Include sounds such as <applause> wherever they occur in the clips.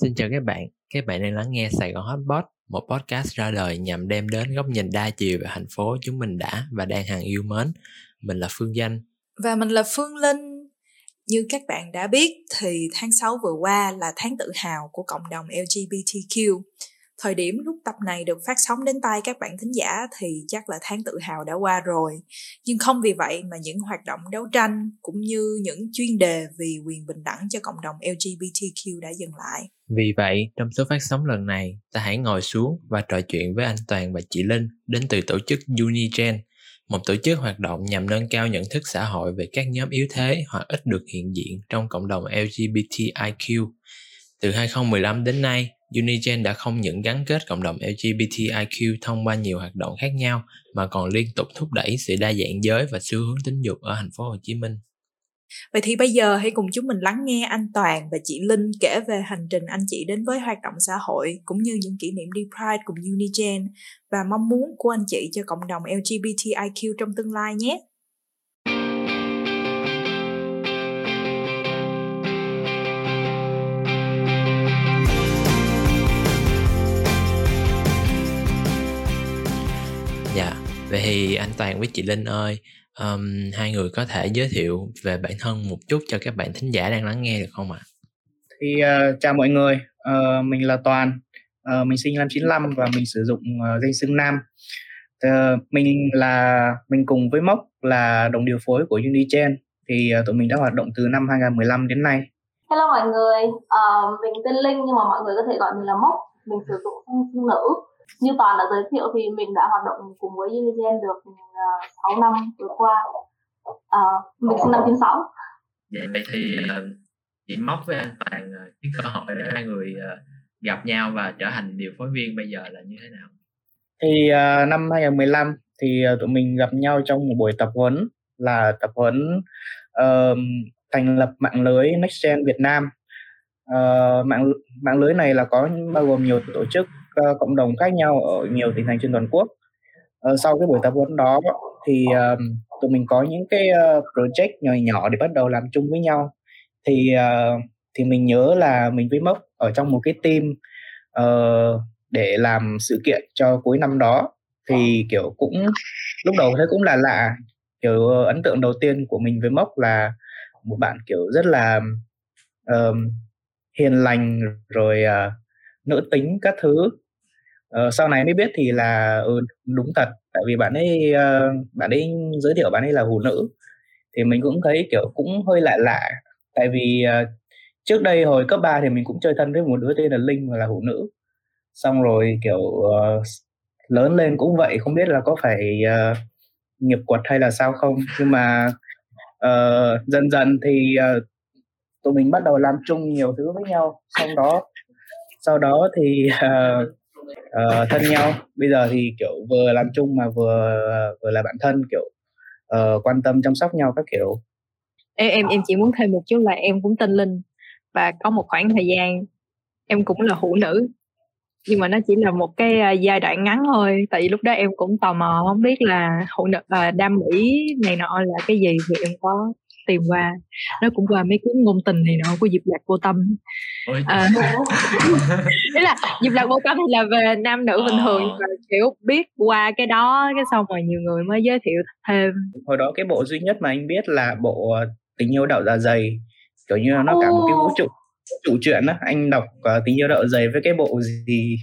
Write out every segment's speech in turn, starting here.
Xin chào các bạn, các bạn đang lắng nghe Sài Gòn Hotpot, một podcast ra đời nhằm đem đến góc nhìn đa chiều về thành phố chúng mình đã và đang hàng yêu mến. Mình là Phương Danh. Và mình là Phương Linh. Như các bạn đã biết thì tháng 6 vừa qua là tháng tự hào của cộng đồng LGBTQ. Thời điểm lúc tập này được phát sóng đến tay các bạn thính giả thì chắc là tháng tự hào đã qua rồi. Nhưng không vì vậy mà những hoạt động đấu tranh cũng như những chuyên đề vì quyền bình đẳng cho cộng đồng LGBTQ đã dừng lại. Vì vậy, trong số phát sóng lần này, ta hãy ngồi xuống và trò chuyện với anh Toàn và chị Linh đến từ tổ chức Unigen, một tổ chức hoạt động nhằm nâng cao nhận thức xã hội về các nhóm yếu thế hoặc ít được hiện diện trong cộng đồng LGBTIQ. Từ 2015 đến nay, Unigen đã không những gắn kết cộng đồng LGBTIQ thông qua nhiều hoạt động khác nhau, mà còn liên tục thúc đẩy sự đa dạng giới và xu hướng tính dục ở thành phố Hồ Chí Minh. Vậy thì bây giờ hãy cùng chúng mình lắng nghe anh Toàn và chị Linh kể về hành trình anh chị đến với hoạt động xã hội, cũng như những kỷ niệm đi Pride cùng Unigen, và mong muốn của anh chị cho cộng đồng LGBTIQ trong tương lai nhé. Vậy thì anh Toàn với chị Linh ơi, um, hai người có thể giới thiệu về bản thân một chút cho các bạn thính giả đang lắng nghe được không ạ? Thì uh, chào mọi người, uh, mình là Toàn, uh, mình sinh năm 95 và mình sử dụng uh, danh xưng nam. Uh, mình là mình cùng với Mốc là đồng điều phối của Unigen thì uh, tụi mình đã hoạt động từ năm 2015 đến nay. Hello mọi người, uh, mình tên Linh nhưng mà mọi người có thể gọi mình là Mốc. Mình sử dụng danh xưng nữ như toàn đã giới thiệu thì mình đã hoạt động cùng với Unigen được uh, 6 năm vừa qua. Uh, mình sinh năm 96 vậy vậy thì uh, chị móc với anh toàn uh, cái cơ hội để hai người uh, gặp nhau và trở thành điều phối viên bây giờ là như thế nào? Thì uh, năm 2015 thì uh, tụi mình gặp nhau trong một buổi tập huấn là tập huấn uh, thành lập mạng lưới Next Gen Việt Nam. Uh, mạng mạng lưới này là có bao gồm nhiều tổ chức uh, cộng đồng khác nhau ở nhiều tỉnh thành trên toàn quốc. Uh, sau cái buổi tập huấn đó thì uh, tụi mình có những cái uh, project nhỏ nhỏ để bắt đầu làm chung với nhau. Thì uh, thì mình nhớ là mình với mốc ở trong một cái team uh, để làm sự kiện cho cuối năm đó. Thì kiểu cũng lúc đầu thấy cũng là lạ. Kiểu ấn tượng đầu tiên của mình với mốc là một bạn kiểu rất là uh, hiền lành rồi uh, nữ tính các thứ uh, sau này mới biết thì là ừ, đúng thật. Tại vì bạn ấy uh, bạn ấy giới thiệu bạn ấy là phụ nữ. Thì mình cũng thấy kiểu cũng hơi lạ lạ. Tại vì uh, trước đây hồi cấp 3 thì mình cũng chơi thân với một đứa tên là linh và là phụ nữ. Xong rồi kiểu uh, lớn lên cũng vậy không biết là có phải uh, nghiệp quật hay là sao không. Nhưng mà uh, dần dần thì uh, tụi mình bắt đầu làm chung nhiều thứ với nhau. Sau đó sau đó thì uh, <laughs> uh, thân nhau. Bây giờ thì kiểu vừa làm chung mà vừa vừa là bạn thân kiểu uh, quan tâm chăm sóc nhau các kiểu. Em em em chỉ muốn thêm một chút là em cũng tên linh và có một khoảng thời gian em cũng là phụ nữ. Nhưng mà nó chỉ là một cái à, giai đoạn ngắn thôi tại vì lúc đó em cũng tò mò không biết là phụ nữ uh, đam mỹ này nọ là cái gì thì em có tìm qua. Nó cũng qua mấy cuốn ngôn tình này nọ của diệp lạc vô tâm. À, <laughs> là diệp lạc vô tâm thì là về nam nữ bình thường và kiểu biết qua cái đó cái xong rồi nhiều người mới giới thiệu thêm. Hồi đó cái bộ duy nhất mà anh biết là bộ tình yêu đạo dạ dày. Kiểu như nó cả một cái vũ trụ chủ truyện á. Anh đọc uh, tình yêu đạo dày với cái bộ gì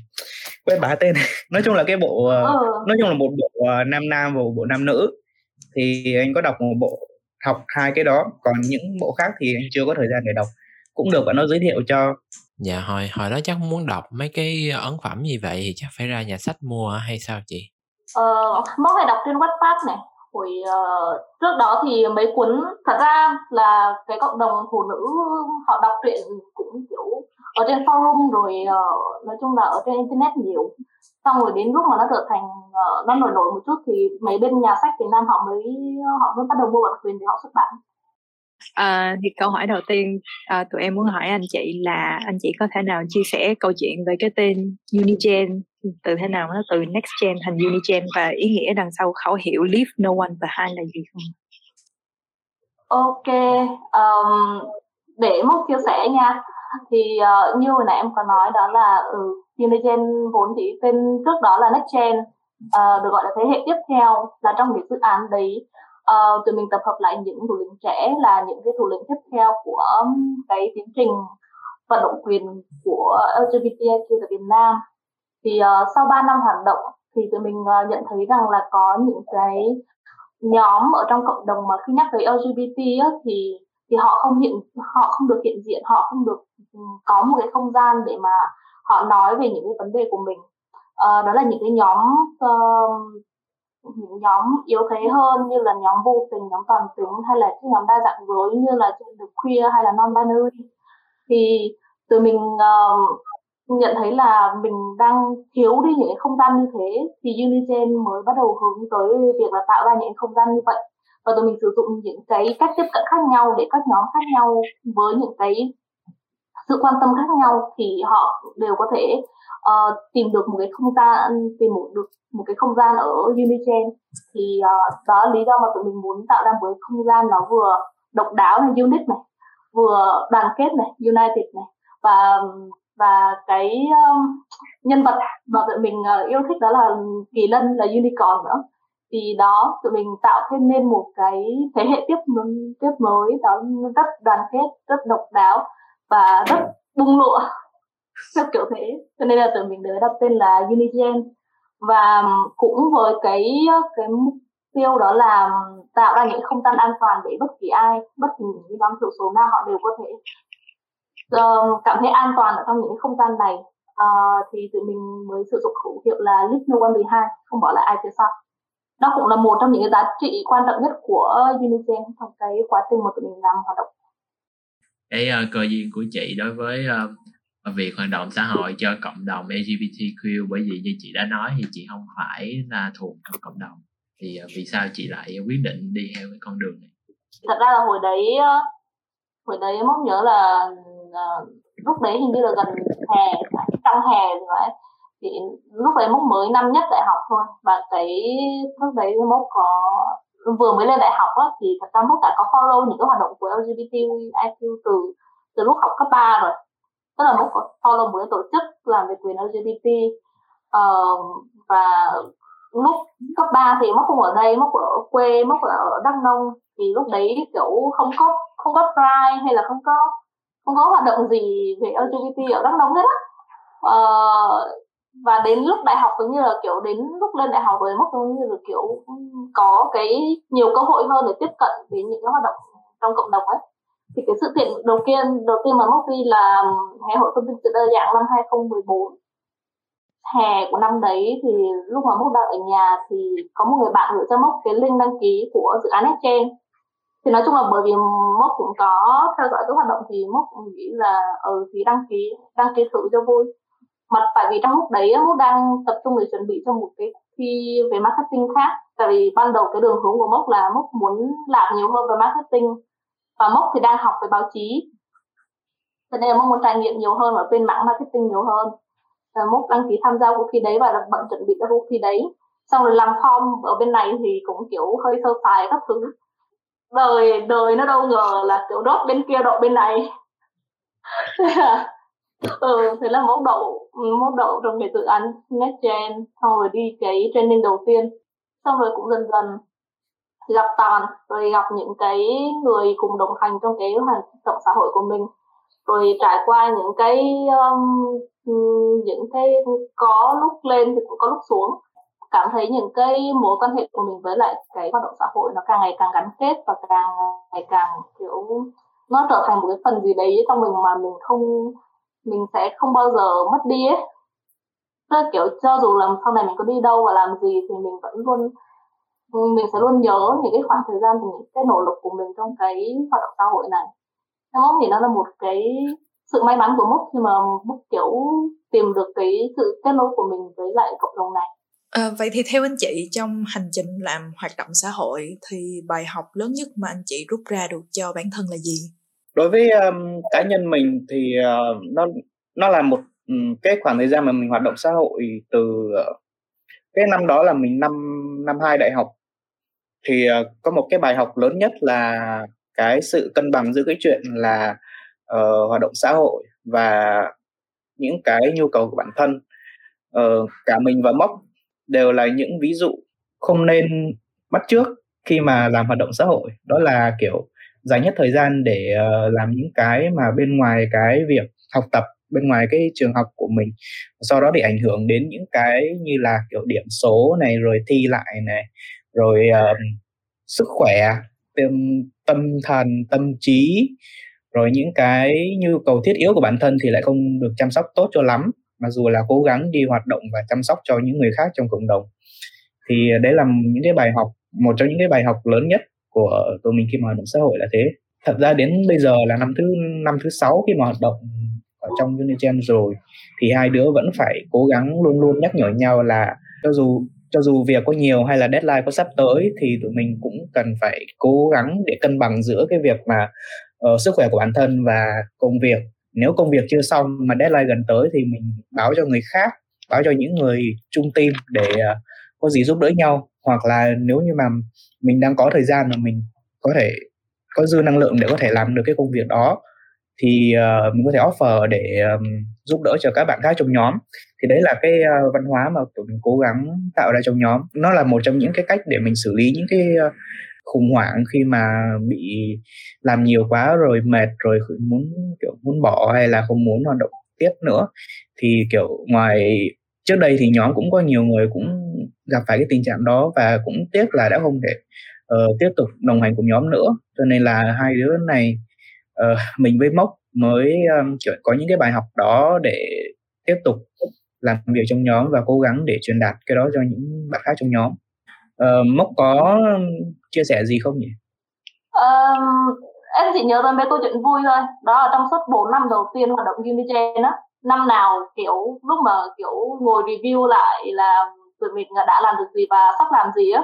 quên bá tên. <laughs> Nói chung là cái bộ uh, nói chung là một bộ uh, nam nam và một bộ nam nữ. Thì anh có đọc một bộ học hai cái đó. Còn những bộ khác thì anh chưa có thời gian để đọc. Cũng được bạn nó giới thiệu cho dạ hồi hồi đó chắc muốn đọc mấy cái ấn phẩm gì vậy thì chắc phải ra nhà sách mua hay sao chị? Ờ móc hay đọc trên Wattpad này. Hồi uh, trước đó thì mấy cuốn thật ra là cái cộng đồng phụ nữ họ đọc truyện cũng kiểu ở trên forum rồi uh, nói chung là ở trên internet nhiều xong rồi đến lúc mà nó trở thành uh, nó nổi nổi một chút thì mấy bên nhà sách Việt Nam họ mới họ mới bắt đầu mua bản quyền để họ xuất bản À, thì câu hỏi đầu tiên à, tụi em muốn hỏi anh chị là anh chị có thể nào chia sẻ câu chuyện về cái tên Unigen từ thế nào nó từ Next Gen thành Unigen và ý nghĩa đằng sau khẩu hiệu Leave No One Behind là gì không? Ok, um, để một chia sẻ nha thì uh, như hồi nãy em có nói đó là ừ, Unigen vốn chỉ tên trước đó là NextGen uh, được gọi là thế hệ tiếp theo là trong cái dự án đấy. Uh, tụi mình tập hợp lại những thủ lĩnh trẻ là những cái thủ lĩnh tiếp theo của cái tiến trình vận động quyền của LGBTIQ tại Việt Nam. Thì uh, sau 3 năm hoạt động thì tụi mình uh, nhận thấy rằng là có những cái nhóm ở trong cộng đồng mà khi nhắc tới LGBT á, thì thì họ không hiện họ không được hiện diện họ không được ừ, có một cái không gian để mà họ nói về những cái vấn đề của mình. À, đó là những cái nhóm uh, những nhóm yếu thế hơn như là nhóm vô tình nhóm toàn tính hay là những nhóm đa dạng giới như là được queer hay là non binary thì từ mình uh, nhận thấy là mình đang thiếu đi những cái không gian như thế. Thì Unigen mới bắt đầu hướng tới việc là tạo ra những không gian như vậy và tụi mình sử dụng những cái cách tiếp cận khác nhau để các nhóm khác nhau với những cái sự quan tâm khác nhau thì họ đều có thể uh, tìm được một cái không gian tìm một được một cái không gian ở Unichain thì uh, đó là lý do mà tụi mình muốn tạo ra một cái không gian nó vừa độc đáo này unique này vừa đoàn kết này united này. Và và cái um, nhân vật mà tụi mình uh, yêu thích đó là kỳ lân là unicorn nữa thì đó tụi mình tạo thêm nên một cái thế hệ tiếp tiếp mới đó rất đoàn kết rất độc đáo và rất bung lụa <laughs> theo kiểu thế. Cho nên là tụi mình đã đặt tên là Unigen. Và cũng với cái cái mục tiêu đó là tạo ra những không gian an toàn để bất kỳ ai bất kỳ những nhóm thiểu số nào họ đều có thể uh, cảm thấy an toàn ở trong những không gian này. Uh, thì tụi mình mới sử dụng khẩu hiệu là leave no one behind không bỏ lại ai phía sau đó cũng là một trong những cái giá trị quan trọng nhất của Unigen trong cái quá trình mà tụi mình làm hoạt động. Cái uh, cơ duyên của chị đối với uh, việc hoạt động xã hội cho cộng đồng LGBTQ bởi vì như chị đã nói thì chị không phải là thuộc trong cộng đồng. Thì uh, vì sao chị lại quyết định đi theo cái con đường này? Thật ra là hồi đấy hồi đấy mốt nhớ là uh, lúc đấy hình như là gần hè trong hè rồi ấy thì lúc đấy mốc mới năm nhất đại học thôi. Và cái lúc đấy mốc có vừa mới lên đại học á thì thật ra mốc đã có follow những cái hoạt động của LGBTIQ từ từ lúc học cấp 3 rồi. Tức là mốc có follow một cái tổ chức làm về quyền LGBT uh, và lúc cấp 3 thì mốc không ở đây mốc ở quê mốc ở đắk nông. Thì lúc đấy kiểu không có không có pride hay là không có không có hoạt động gì về LGBT ở đắk nông hết á. Uh, và đến lúc đại học giống như là, kiểu, đến lúc lên đại học rồi mức giống như là, kiểu, có cái nhiều cơ hội hơn để tiếp cận đến những cái hoạt động trong cộng đồng ấy. Thì cái sự kiện đầu tiên đầu tiên mà mốc đi là ngày hội thông tin sự đa dạng năm 2014 hè của năm đấy thì lúc mà mốc đang ở nhà thì có một người bạn gửi cho mốc cái link đăng ký của dự án Exchange. Thì nói chung là bởi vì mốc cũng có theo dõi cái hoạt động thì mốc nghĩ là ừ thì đăng ký đăng ký thử cho vui mà tại vì trong lúc đấy mốc đang tập trung để chuẩn bị cho một cái thi về marketing khác. Tại vì ban đầu cái đường hướng của mốc là mốc muốn làm nhiều hơn về marketing. Và mốc thì đang học về báo chí. Cho nên là mốc muốn trải nghiệm nhiều hơn ở bên mảng marketing nhiều hơn. Và mốc đăng ký tham gia cuộc thi đấy và được bận chuẩn bị cho cuộc thi đấy. Xong rồi làm form ở bên này thì cũng kiểu hơi sơ sài các thứ. Đời đời nó đâu ngờ là kiểu đốt bên kia độ bên này. <laughs> ừ thế là mẫu đậu ừ, mẫu đậu trong cái tự án NextGen xong rồi đi cái training đầu tiên. Xong rồi cũng dần dần gặp toàn rồi gặp những cái người cùng đồng hành trong cái hoạt động xã hội của mình. Rồi trải qua những cái um, ừ, những cái có lúc lên thì cũng có lúc xuống. Cảm thấy những cái mối quan hệ của mình với lại cái hoạt động xã hội nó càng ngày càng gắn kết và càng ngày càng kiểu nó trở thành một cái phần gì đấy trong mình mà mình không mình sẽ không bao giờ mất đi ấy. Tức là kiểu cho dù là sau này mình có đi đâu và làm gì thì mình vẫn luôn mình sẽ luôn nhớ những cái khoảng thời gian và những cái nỗ lực của mình trong cái hoạt động xã hội này. Em mốc thì nó là một cái sự may mắn của mốc khi mà mốc kiểu tìm được cái sự kết nối của mình với lại cộng đồng này. À, vậy thì theo anh chị trong hành trình làm hoạt động xã hội thì bài học lớn nhất mà anh chị rút ra được cho bản thân là gì? Đối với um, cá nhân mình thì uh, nó nó là một um, cái khoảng thời gian mà mình hoạt động xã hội từ uh, cái năm đó là mình năm năm hai đại học. Thì uh, có một cái bài học lớn nhất là cái sự cân bằng giữa cái chuyện là uh, hoạt động xã hội và những cái nhu cầu của bản thân. Uh, cả mình và mốc đều là những ví dụ không nên bắt trước khi mà làm hoạt động xã hội. Đó là kiểu dành hết thời gian để uh, làm những cái mà bên ngoài cái việc học tập bên ngoài cái trường học của mình. Sau đó để ảnh hưởng đến những cái như là kiểu điểm số này rồi thi lại này rồi uh, sức khỏe tâm tâm thần tâm trí rồi những cái nhu cầu thiết yếu của bản thân thì lại không được chăm sóc tốt cho lắm. Mặc dù là cố gắng đi hoạt động và chăm sóc cho những người khác trong cộng đồng. Thì ờ, đấy là những cái bài học một trong những cái bài học lớn nhất của tụi mình khi mà hoạt động xã hội là thế. Thật ra đến bây giờ là năm thứ năm thứ sáu khi mà hoạt động ở trong Unigen rồi thì hai đứa vẫn phải cố gắng luôn luôn nhắc nhở nhau là cho dù cho dù việc có nhiều hay là deadline có sắp tới thì tụi mình cũng cần phải cố gắng để cân bằng giữa cái việc mà uh, sức khỏe của bản thân và công việc. Nếu công việc chưa xong mà deadline gần tới thì mình báo cho người khác báo cho những người chung team để uh, có gì giúp đỡ nhau hoặc là nếu như mà mình đang có thời gian mà mình có thể có dư năng lượng để có thể làm được cái công việc đó thì uh, mình có thể offer để um, giúp đỡ cho các bạn khác trong nhóm. Thì đấy là cái uh, văn hóa mà tụi mình cố gắng tạo ra trong nhóm. Nó là một trong những cái cách để mình xử lý những cái uh, khủng hoảng khi mà bị làm nhiều quá rồi mệt rồi muốn kiểu muốn bỏ hay là không muốn hoạt động tiếp nữa. Thì kiểu ngoài trước đây thì nhóm cũng có nhiều người cũng gặp phải cái tình trạng đó và cũng tiếc là đã không thể uh, tiếp tục đồng hành cùng nhóm nữa. Cho nên là hai đứa này uh, <laughs> mình với mốc mới um, có những cái bài học đó để tiếp tục làm việc trong nhóm và cố gắng để truyền đạt cái đó cho những bạn khác trong nhóm. Uh, mốc có chia sẻ gì không nhỉ? Um, em chỉ nhớ ra mấy câu chuyện vui thôi. Đó là trong suốt 4 năm đầu tiên hoạt động Unigen á năm nào kiểu lúc mà kiểu ngồi review lại là tụi mình đã làm được gì và sắp làm gì á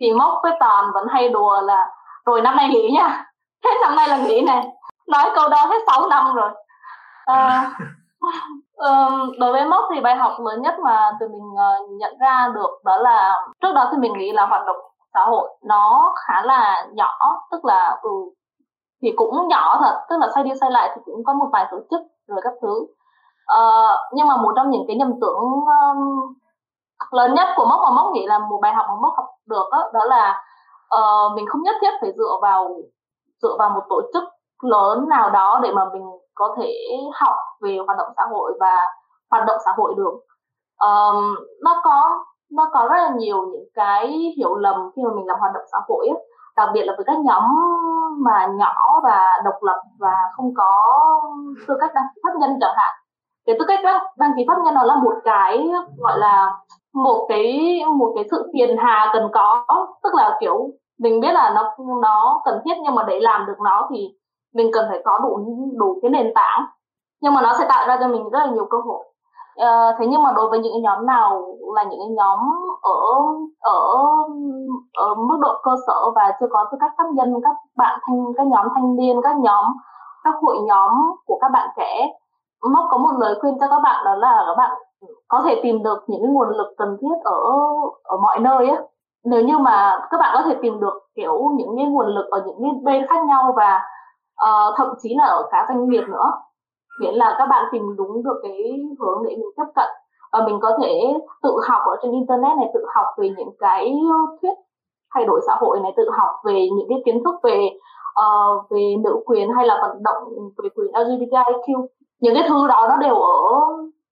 thì mốc với toàn vẫn hay đùa là rồi năm nay nghỉ nha <laughs> hết năm nay là nghỉ này nói câu đó hết 6 năm rồi. À, <laughs> um, đối với mốc thì bài học lớn nhất mà tụi mình uh, nhận ra được đó là trước đó thì mình nghĩ là hoạt động xã hội nó khá là nhỏ tức là ừ, thì cũng nhỏ thật tức là xoay đi xoay lại thì cũng có một vài tổ chức rồi các thứ uh, nhưng mà một trong những cái nhầm tưởng um, lớn nhất của mốc mà mốc nghĩ là một bài học mà mốc học được đó, đó là uh, mình không nhất thiết phải dựa vào dựa vào một tổ chức lớn nào đó để mà mình có thể học về hoạt động xã hội và hoạt động xã hội được um, nó có nó có rất là nhiều những cái hiểu lầm khi mà mình làm hoạt động xã hội ấy. đặc biệt là với các nhóm mà nhỏ và độc lập và không có tư cách đăng ký pháp nhân chẳng hạn cái tư cách đó đăng ký pháp nhân nó là một cái gọi là một cái một cái sự phiền hà cần có. Tức là kiểu mình biết là nó nó cần thiết nhưng mà để làm được nó thì mình cần phải có đủ đủ cái nền tảng. Nhưng mà nó sẽ tạo ra cho mình rất là nhiều cơ hội. À, thế nhưng mà đối với những cái nhóm nào là những cái nhóm ở ở ở mức độ cơ sở và chưa có tư cách pháp nhân các bạn thanh các nhóm thanh niên các nhóm các hội nhóm của các bạn trẻ móc có một lời khuyên cho các bạn đó là các bạn có thể tìm được những cái nguồn lực cần thiết ở ở mọi nơi á. Nếu như mà các bạn có thể tìm được kiểu những cái nguồn lực ở những cái bên khác nhau và uh, thậm chí là ở cả doanh nghiệp nữa miễn là các bạn tìm đúng được cái hướng để mình tiếp cận. Và mình có thể tự học ở trên internet này tự học về những cái thuyết thay đổi xã hội này tự học về những cái kiến thức về uh, về nữ quyền hay là vận động về quyền LGBTIQ những cái thứ đó nó đều ở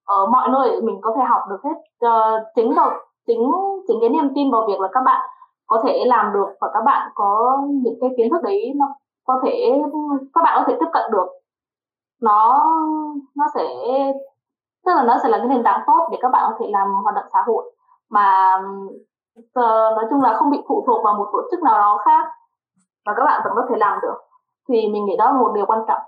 ở mọi nơi mình có thể học được hết uh, chính vào chính chính cái niềm tin vào việc là các bạn có thể làm được và các bạn có những cái kiến thức đấy nó có thể các bạn có thể tiếp cận được. Nó nó sẽ tức là nó sẽ là cái nền tảng tốt để các bạn có thể làm hoạt động xã hội. Mà uh, nói chung là không bị phụ thuộc vào một tổ chức nào đó khác và các bạn vẫn có thể làm được. Thì mình nghĩ đó là một điều quan trọng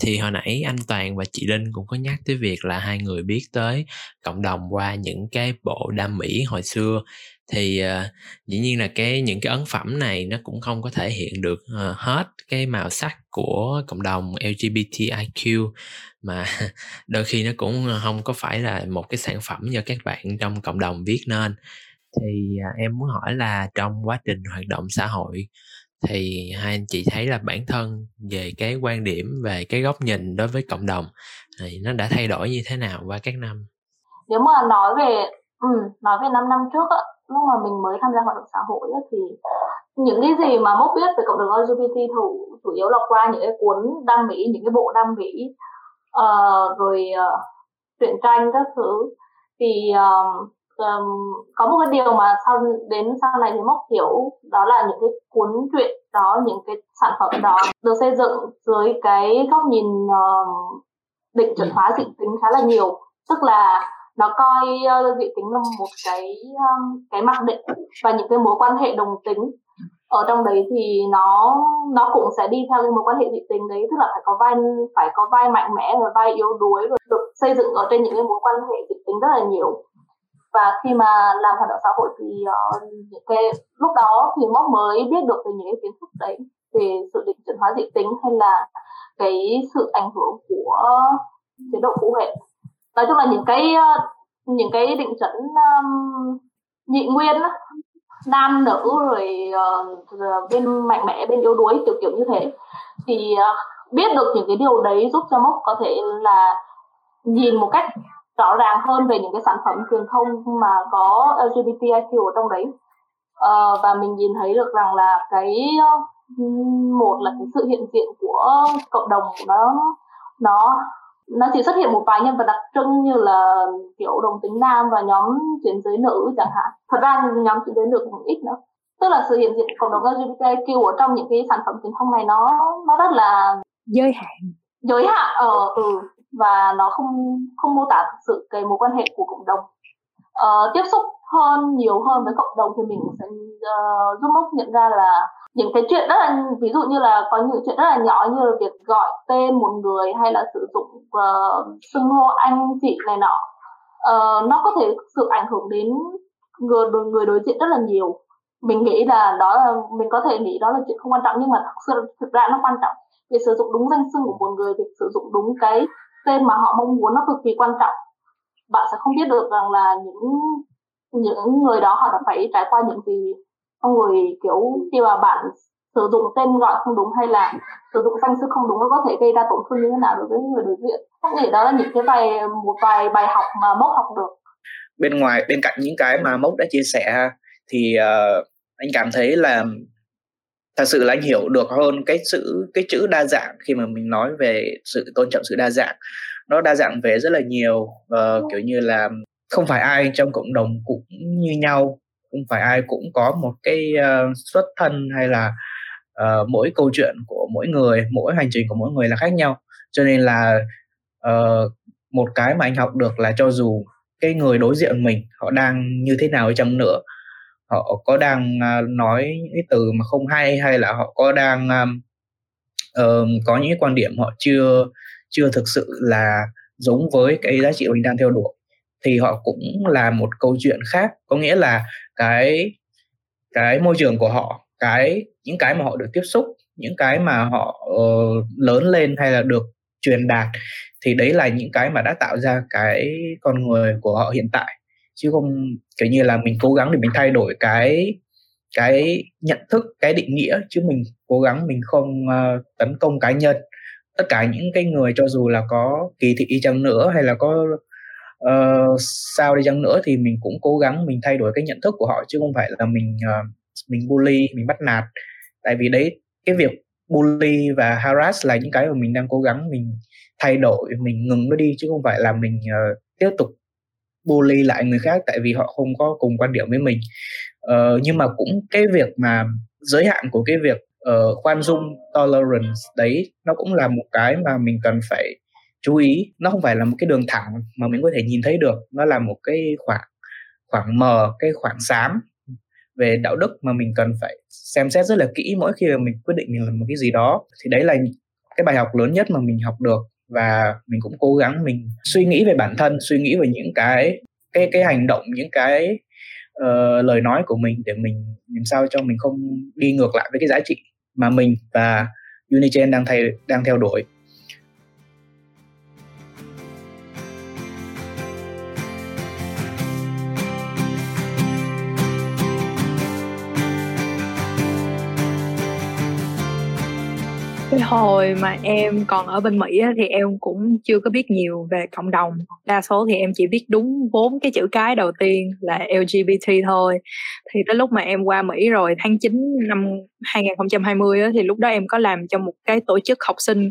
thì hồi nãy anh Toàn và chị Linh cũng có nhắc tới việc là hai người biết tới cộng đồng qua những cái bộ đam mỹ hồi xưa. Thì uh, dĩ nhiên là cái những cái ấn phẩm này nó cũng không có thể hiện được uh, hết cái màu sắc của cộng đồng LGBTIQ mà <laughs> đôi khi nó cũng không có phải là một cái sản phẩm do các bạn trong cộng đồng viết nên. Thì uh, em muốn hỏi là trong quá trình hoạt động xã hội thì hai anh chị thấy là bản thân về cái quan điểm về cái góc nhìn đối với cộng đồng thì nó đã thay đổi như thế nào qua các năm? Nếu mà nói về ừ, nói về 5 năm trước á, lúc mà mình mới tham gia hoạt động xã hội á, thì những cái gì mà mốt biết về cộng đồng LGBT thủ chủ yếu là qua những cái cuốn đam mỹ những cái bộ đam mỹ uh, rồi uh, truyện tranh các thứ thì uh, um, có một cái điều mà sau đến sau này thì mốc hiểu đó là những cái cuốn truyện đó những cái sản phẩm đó được xây dựng dưới cái góc nhìn uh, định chuẩn hóa dị tính khá là nhiều. Tức là nó coi uh, dị tính là một cái um, cái mặc định và những cái mối quan hệ đồng tính. Ở trong đấy thì nó nó cũng sẽ đi theo cái mối quan hệ dị tính đấy tức là phải có vai phải có vai mạnh mẽ và vai yếu đuối và được xây dựng ở trên những cái mối quan hệ dị tính rất là nhiều và khi mà làm hoạt động xã hội thì uh, những cái lúc đó thì móc mới biết được về những cái kiến thức đấy về sự định chuẩn hóa dị tính hay là cái sự ảnh hưởng của chế độ phụ hệ nói chung là những cái ờ, những cái định chuẩn um, nhị nguyên nam nữ rồi uh, bên mạnh mẽ bên yếu đuối kiểu kiểu như thế thì uh, biết được những cái điều đấy giúp cho mốc có thể là nhìn một cách rõ ràng hơn về những cái sản phẩm truyền thông mà có LGBTIQ ở trong đấy. Uh, và mình nhìn thấy được rằng là cái một là cái sự hiện diện của cộng đồng nó nó nó chỉ xuất hiện một vài nhân vật đặc trưng như là kiểu đồng tính nam và nhóm chuyển giới nữ chẳng hạn. Thật ra nhóm chuyển giới nữ cũng ít nữa. Tức là sự hiện diện cộng đồng LGBTQ ở trong những cái sản phẩm truyền thông này nó nó rất là giới hạn. Giới hạn ở ờ, ừ và nó không không mô tả thực sự cái mối quan hệ của cộng đồng. Uh, tiếp xúc hơn nhiều hơn với cộng đồng thì mình sẽ ờ, uh, giúp mốc nhận ra là những cái chuyện rất là ví dụ như là có những chuyện rất là nhỏ như là việc gọi tên một người hay là sử dụng uh, xưng hô anh chị này nọ. Uh, nó có thể sự ảnh hưởng đến người người đối diện rất là nhiều. Mình nghĩ là đó là mình có thể nghĩ đó là chuyện không quan trọng nhưng mà thực sự thực ra nó quan trọng. Việc sử dụng đúng danh xưng của một người việc sử dụng đúng cái tên mà họ mong muốn nó cực kỳ quan trọng. Bạn sẽ không biết được rằng là những những người đó họ đã phải trải qua những gì. Con người kiểu khi mà bạn sử dụng tên gọi không đúng hay là sử dụng danh sư không đúng nó có thể gây ra tổn thương như thế nào đối với người đối diện. Có thể đó là những cái bài một vài bài học mà mốc học được. Bên ngoài bên cạnh những cái mà mốc đã chia sẻ thì uh, anh cảm thấy là thật sự là anh hiểu được hơn cái sự cái chữ đa dạng khi mà mình nói về sự tôn trọng sự đa dạng. Nó đa dạng về rất là nhiều uh, kiểu như là không phải ai trong cộng đồng cũng như nhau không phải ai cũng có một cái uh, xuất thân hay là uh, mỗi câu chuyện của mỗi người mỗi hành trình của mỗi người là khác nhau. Cho nên là uh, một cái mà anh học được là cho dù cái người đối diện mình họ đang như thế nào chăng nữa họ có đang à, nói những cái từ mà không hay hay là họ có đang um, uh, có những cái quan điểm họ chưa chưa thực sự là giống với cái giá trị mình đang theo đuổi thì họ cũng là một câu chuyện khác. Có nghĩa là cái cái môi trường của họ cái những cái mà họ được tiếp xúc những cái mà họ uh, lớn lên hay là được truyền đạt thì đấy là những cái mà đã tạo ra cái con người của họ hiện tại chứ không kiểu như là mình cố gắng để mình thay đổi cái cái nhận thức cái định nghĩa chứ mình cố gắng mình không uh, tấn công cá nhân. Tất cả những cái người cho dù là có kỳ thị đi chăng nữa hay là có uh, sao đi chăng nữa thì mình cũng cố gắng mình thay đổi cái nhận thức của họ chứ không phải là mình uh, mình bully mình bắt nạt. Tại vì đấy cái việc bully và harass là những cái mà mình đang cố gắng mình thay đổi mình ngừng nó đi chứ không phải là mình uh, tiếp tục bully lại người khác tại vì họ không có cùng quan điểm với mình. Uh, nhưng mà cũng cái việc mà giới hạn của cái việc uh, khoan dung tolerance đấy nó cũng là một cái mà mình cần phải chú ý. Nó không phải là một cái đường thẳng mà mình có thể nhìn thấy được. Nó là một cái khoảng khoảng mờ cái khoảng xám về đạo đức mà mình cần phải xem xét rất là kỹ. Mỗi khi mà mình quyết định mình làm một cái gì đó thì đấy là cái bài học lớn nhất mà mình học được và mình cũng cố gắng mình suy nghĩ về bản thân suy nghĩ về những cái cái cái hành động những cái uh, lời nói của mình để mình làm sao cho mình không đi ngược lại với cái giá trị mà mình và Unichain đang thay đang theo đuổi. Cái hồi mà em còn ở bên Mỹ á, thì em cũng chưa có biết nhiều về cộng đồng. Đa số thì em chỉ biết đúng bốn cái chữ cái đầu tiên là LGBT thôi. Thì tới lúc mà em qua Mỹ rồi tháng 9 năm 2020 á, thì lúc đó em có làm cho một cái tổ chức học sinh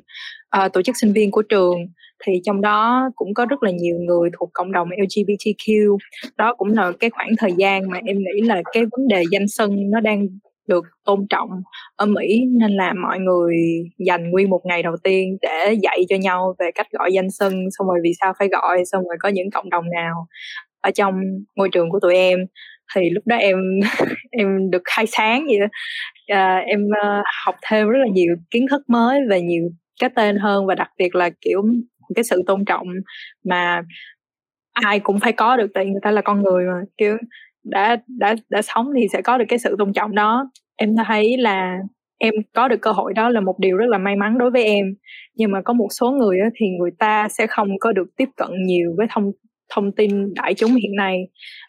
uh, tổ chức sinh viên của trường. Thì trong đó cũng có rất là nhiều người thuộc cộng đồng LGBTQ đó cũng là cái khoảng thời gian mà em nghĩ là cái vấn đề danh sân nó đang được tôn trọng ở Mỹ nên là mọi người dành nguyên một ngày đầu tiên để dạy cho nhau về cách gọi danh xưng xong rồi vì sao phải gọi xong rồi có những cộng đồng nào ở trong ngôi trường của tụi em. Thì lúc đó em <laughs> em được khai sáng vậy đó. À, em uh, học thêm rất là nhiều kiến thức mới về nhiều cái tên hơn và đặc biệt là kiểu cái sự tôn trọng mà ai cũng phải có được tại người ta là con người mà kiểu đã đã đã sống thì sẽ có được cái sự tôn trọng đó. Em thấy là em có được cơ hội đó là một điều rất là may mắn đối với em. Nhưng mà có một số người thì người ta sẽ không có được tiếp cận nhiều với thông thông tin đại chúng hiện nay.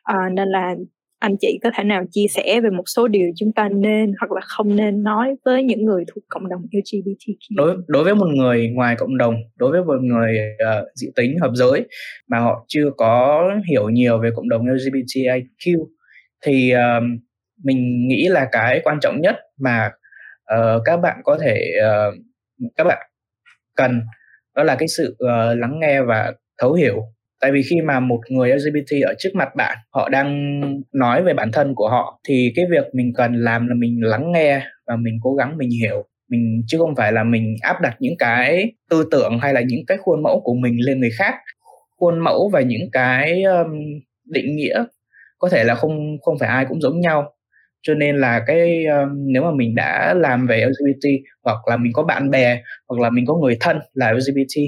À, nên là anh chị có thể nào chia sẻ về một số điều chúng ta nên hoặc là không nên nói với những người thuộc cộng đồng LGBTQ đối đối với một người ngoài cộng đồng đối với một người ờ, uh, dị tính hợp giới mà họ chưa có hiểu nhiều về cộng đồng LGBTIQ thì uh, mình nghĩ là cái quan trọng nhất mà uh, các bạn có thể uh, các bạn cần đó là cái sự uh, lắng nghe và thấu hiểu tại vì khi mà một người LGBT ở trước mặt bạn họ đang nói về bản thân của họ thì cái việc mình cần làm là mình lắng nghe và mình cố gắng mình hiểu. Mình chứ không phải là mình áp đặt những cái tư tưởng hay là những cái khuôn mẫu của mình lên người khác. Khuôn mẫu và những cái um, định nghĩa có thể là không không phải ai cũng giống nhau. Cho nên là cái um, nếu mà mình đã làm về LGBT hoặc là mình có bạn bè hoặc là mình có người thân là LGBT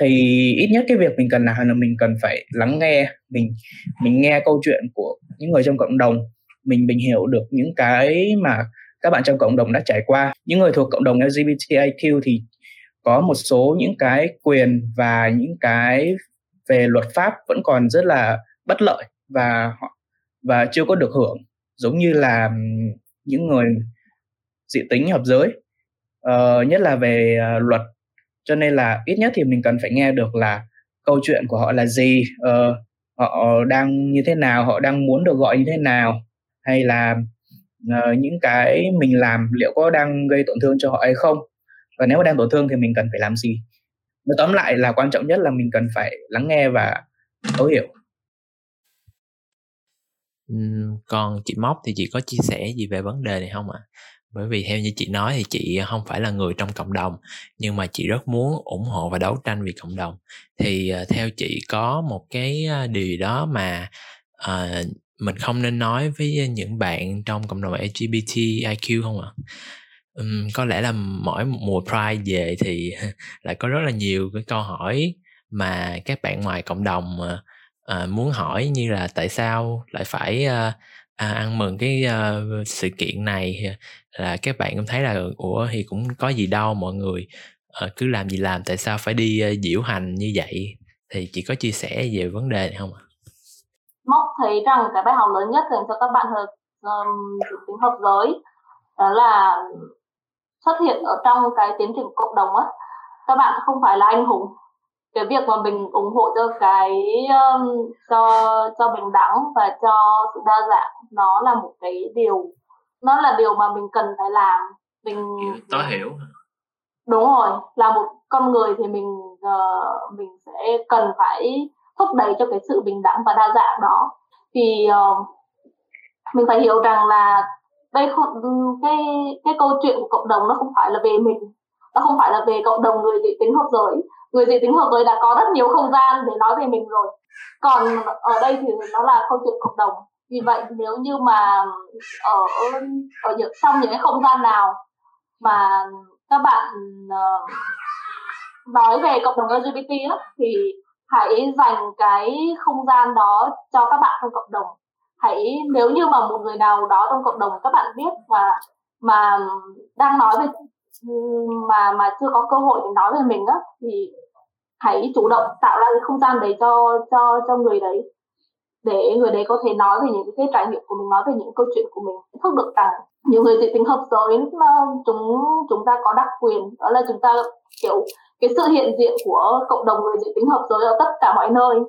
thì ít nhất cái việc mình cần làm là mình cần phải lắng nghe mình mình nghe câu chuyện của những người trong cộng đồng. Mình mình hiểu được những cái mà các bạn trong cộng đồng đã trải qua. Những người thuộc cộng đồng LGBTIQ thì có một số những cái quyền và những cái về luật pháp vẫn còn rất là bất lợi và họ và chưa có được hưởng. Giống như là những người dị tính hợp giới. Uh, nhất là về uh, luật cho nên là ít nhất thì mình cần phải nghe được là câu chuyện của họ là gì uh, họ đang như thế nào họ đang muốn được gọi như thế nào hay là uh, những cái mình làm liệu có đang gây tổn thương cho họ hay không và nếu mà đang tổn thương thì mình cần phải làm gì nói tóm lại là quan trọng nhất là mình cần phải lắng nghe và thấu hiểu còn chị Móc thì chị có chia sẻ gì về vấn đề này không ạ? À? Bởi vì theo như chị nói thì chị không phải là người trong cộng đồng nhưng mà chị rất muốn ủng hộ và đấu tranh vì cộng đồng. Thì ờ, theo chị có một cái ờ, điều đó mà à, mình không nên nói với những bạn trong cộng đồng LGBTIQ không ạ? À? Um, có lẽ là mỗi mùa Pride về thì <laughs> lại có rất là nhiều cái câu hỏi mà các bạn ngoài cộng đồng uh, à, muốn hỏi như là tại sao lại phải à, à, ăn mừng cái uh, sự kiện này là các bạn cũng thấy là ủa thì cũng có gì đâu mọi người à, cứ làm gì làm tại sao phải đi uh, diễu hành như vậy? Thì chị có chia sẻ về vấn đề này không ạ? Móc thấy rằng cái bài học lớn nhất dành cho các bạn hợp um, tính hợp giới đó là xuất hiện ở trong cái tiến trình cộng đồng á. Các bạn không phải là anh hùng cái việc mà mình ủng hộ cho cái um, cho cho bình đẳng và cho sự đa dạng nó là một cái điều nó là điều mà mình cần phải làm. Mình tối hiểu đúng rồi là một con người thì mình uh, mình sẽ cần phải thúc đẩy cho cái sự bình đẳng và đa dạng đó. Thì uh, mình phải hiểu rằng là đây không cái cái câu chuyện của cộng đồng nó không phải là về mình nó không phải là về cộng đồng người dị tính hợp giới. Người dị tính hợp giới đã có rất nhiều không gian để nói về mình rồi. Còn ở đây thì nó là câu chuyện cộng đồng. Vì vậy nếu như mà ở ở những trong những cái không gian nào mà các bạn uh, nói về cộng đồng LGBT đó, thì hãy dành cái không gian đó cho các bạn trong cộng đồng. Hãy nếu như mà một người nào đó trong cộng đồng các bạn biết và mà đang nói về mà mà chưa có cơ hội để nói về mình á, thì hãy chủ động tạo ra cái không gian đấy cho cho cho người đấy. Để người đấy có thể nói về những cái trải nghiệm của mình, nói về những câu chuyện của mình, thức được rằng nhiều người dị tính hợp giới chúng chúng ta có đặc quyền, đó là chúng ta, kiểu, cái sự hiện diện của cộng đồng người dị tính hợp giới ở tất cả mọi nơi.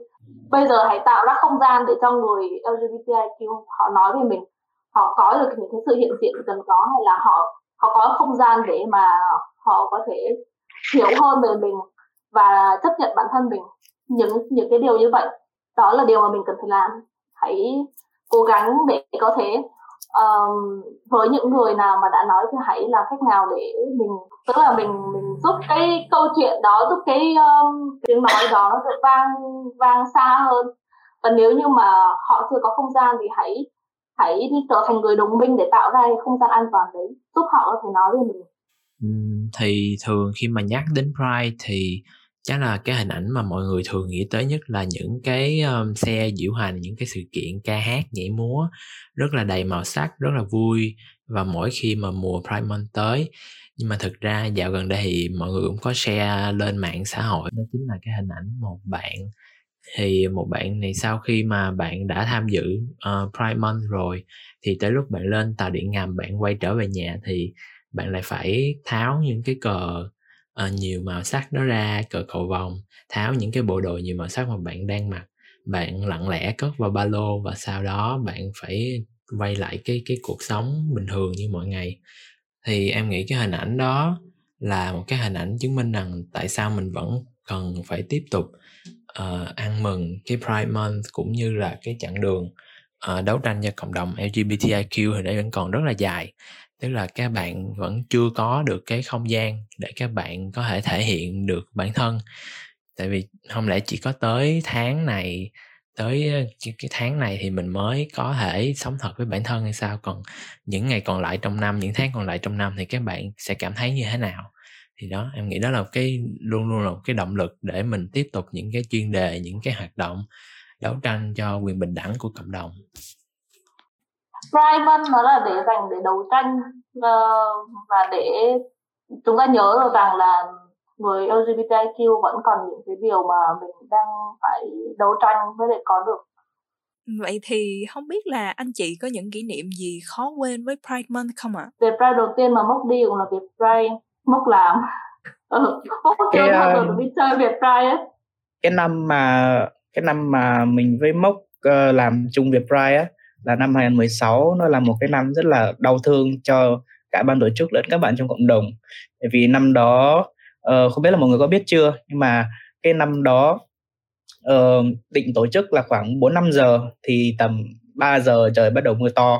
Bây giờ hãy tạo ra không gian để cho người LGBTIQ họ nói về mình. Họ có được những cái sự hiện diện cần có, hay là họ họ có không gian để mà họ có thể hiểu hơn về mình và chấp nhận bản thân mình. Những những cái điều như vậy đó là điều mà mình cần phải làm. Hãy cố gắng để có thể um, với những người nào mà đã nói thì hãy làm cách nào để mình tức là mình mình giúp cái câu chuyện đó giúp cái um, tiếng nói đó nó được vang vang xa hơn. Và nếu như mà họ chưa có không gian thì hãy hãy đi trở thành người đồng minh để tạo ra không gian an toàn đấy. Giúp họ có thể nói với mình. Ừ, thì thường khi mà nhắc đến Pride thì chắc là cái hình ảnh mà mọi người thường nghĩ tới nhất là những cái um, xe diễu hành những cái sự kiện ca hát nhảy múa rất là đầy màu sắc rất là vui và mỗi khi mà mùa Pride Month tới. Nhưng mà thực ra dạo gần đây thì mọi người cũng có share lên mạng xã hội. Đó chính là cái hình ảnh một bạn thì một bạn này sau khi mà bạn đã tham dự uh, Pride Month rồi thì tới lúc bạn lên tàu điện ngầm bạn quay trở về nhà thì bạn lại phải tháo những cái cờ uh, nhiều màu sắc đó ra cờ cầu vồng tháo những cái bộ đồ nhiều màu sắc mà bạn đang mặc. Bạn lặng lẽ cất vào ba lô và sau đó bạn phải quay lại cái cái cuộc sống bình thường như mọi ngày. Thì em nghĩ cái hình ảnh đó là một cái hình ảnh chứng minh rằng tại sao mình vẫn cần phải tiếp tục uh, ăn mừng cái Pride Month cũng như là cái chặng đường uh, đấu tranh cho cộng đồng LGBTIQ thì nó vẫn còn rất là dài. Tức là các bạn vẫn chưa có được cái không gian để các bạn có thể thể hiện được bản thân. Tại vì không lẽ chỉ có tới tháng này tới ờ, cái tháng này thì mình mới có thể sống thật với bản thân hay sao? Còn những ngày còn lại trong năm những tháng còn lại trong năm thì các bạn sẽ cảm thấy như thế nào? Thì đó em nghĩ đó là cái luôn luôn là một cái động lực để mình tiếp tục những cái chuyên đề những cái hoạt động đấu tranh cho quyền bình đẳng của cộng đồng Pride Month nó là để dành để đấu tranh uh, và để chúng ta nhớ được rằng là người LGBTQ vẫn còn những cái điều mà mình đang phải đấu tranh với lại có được Vậy thì không biết là anh chị có những kỷ niệm gì khó quên với Pride Month không ạ? À? Về Pride đầu tiên mà Mốc đi cũng là việc Pride Mốc làm. Ừ, <laughs> Mốc cái, uh, đi chơi việc Pride ấy Cái năm mà cái năm mà mình với Mốc uh, làm chung việc Pride á là năm 2016 nó là một cái năm rất là đau thương cho cả ban tổ chức lẫn các bạn trong cộng đồng. Bởi vì năm đó uh, không biết là mọi người có biết chưa nhưng mà cái năm đó uh, định tổ chức là khoảng 4 5 giờ thì tầm 3 giờ trời bắt đầu mưa to.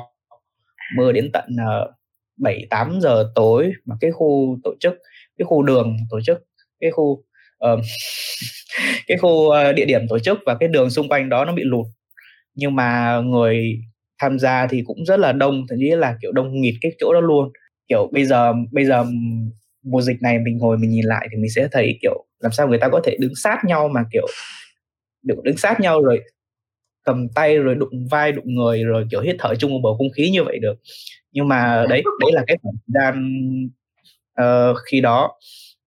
Mưa đến tận uh, 7 8 giờ tối mà cái khu tổ chức cái khu đường tổ chức cái khu uh, <laughs> cái khu ờ, địa điểm tổ chức và cái đường xung quanh đó nó bị lụt. Nhưng mà người tham gia thì cũng rất là đông thậm chí là kiểu đông nghịt cái chỗ đó luôn. Kiểu bây giờ bây giờ mùa dịch này mình ngồi mình nhìn lại thì mình sẽ thấy kiểu làm sao người ta có thể đứng sát nhau mà kiểu đứng sát nhau rồi cầm tay rồi đụng vai đụng người rồi kiểu hít thở chung một bầu không khí như vậy được. Nhưng mà đấy đấy là cái thời gian uh, khi đó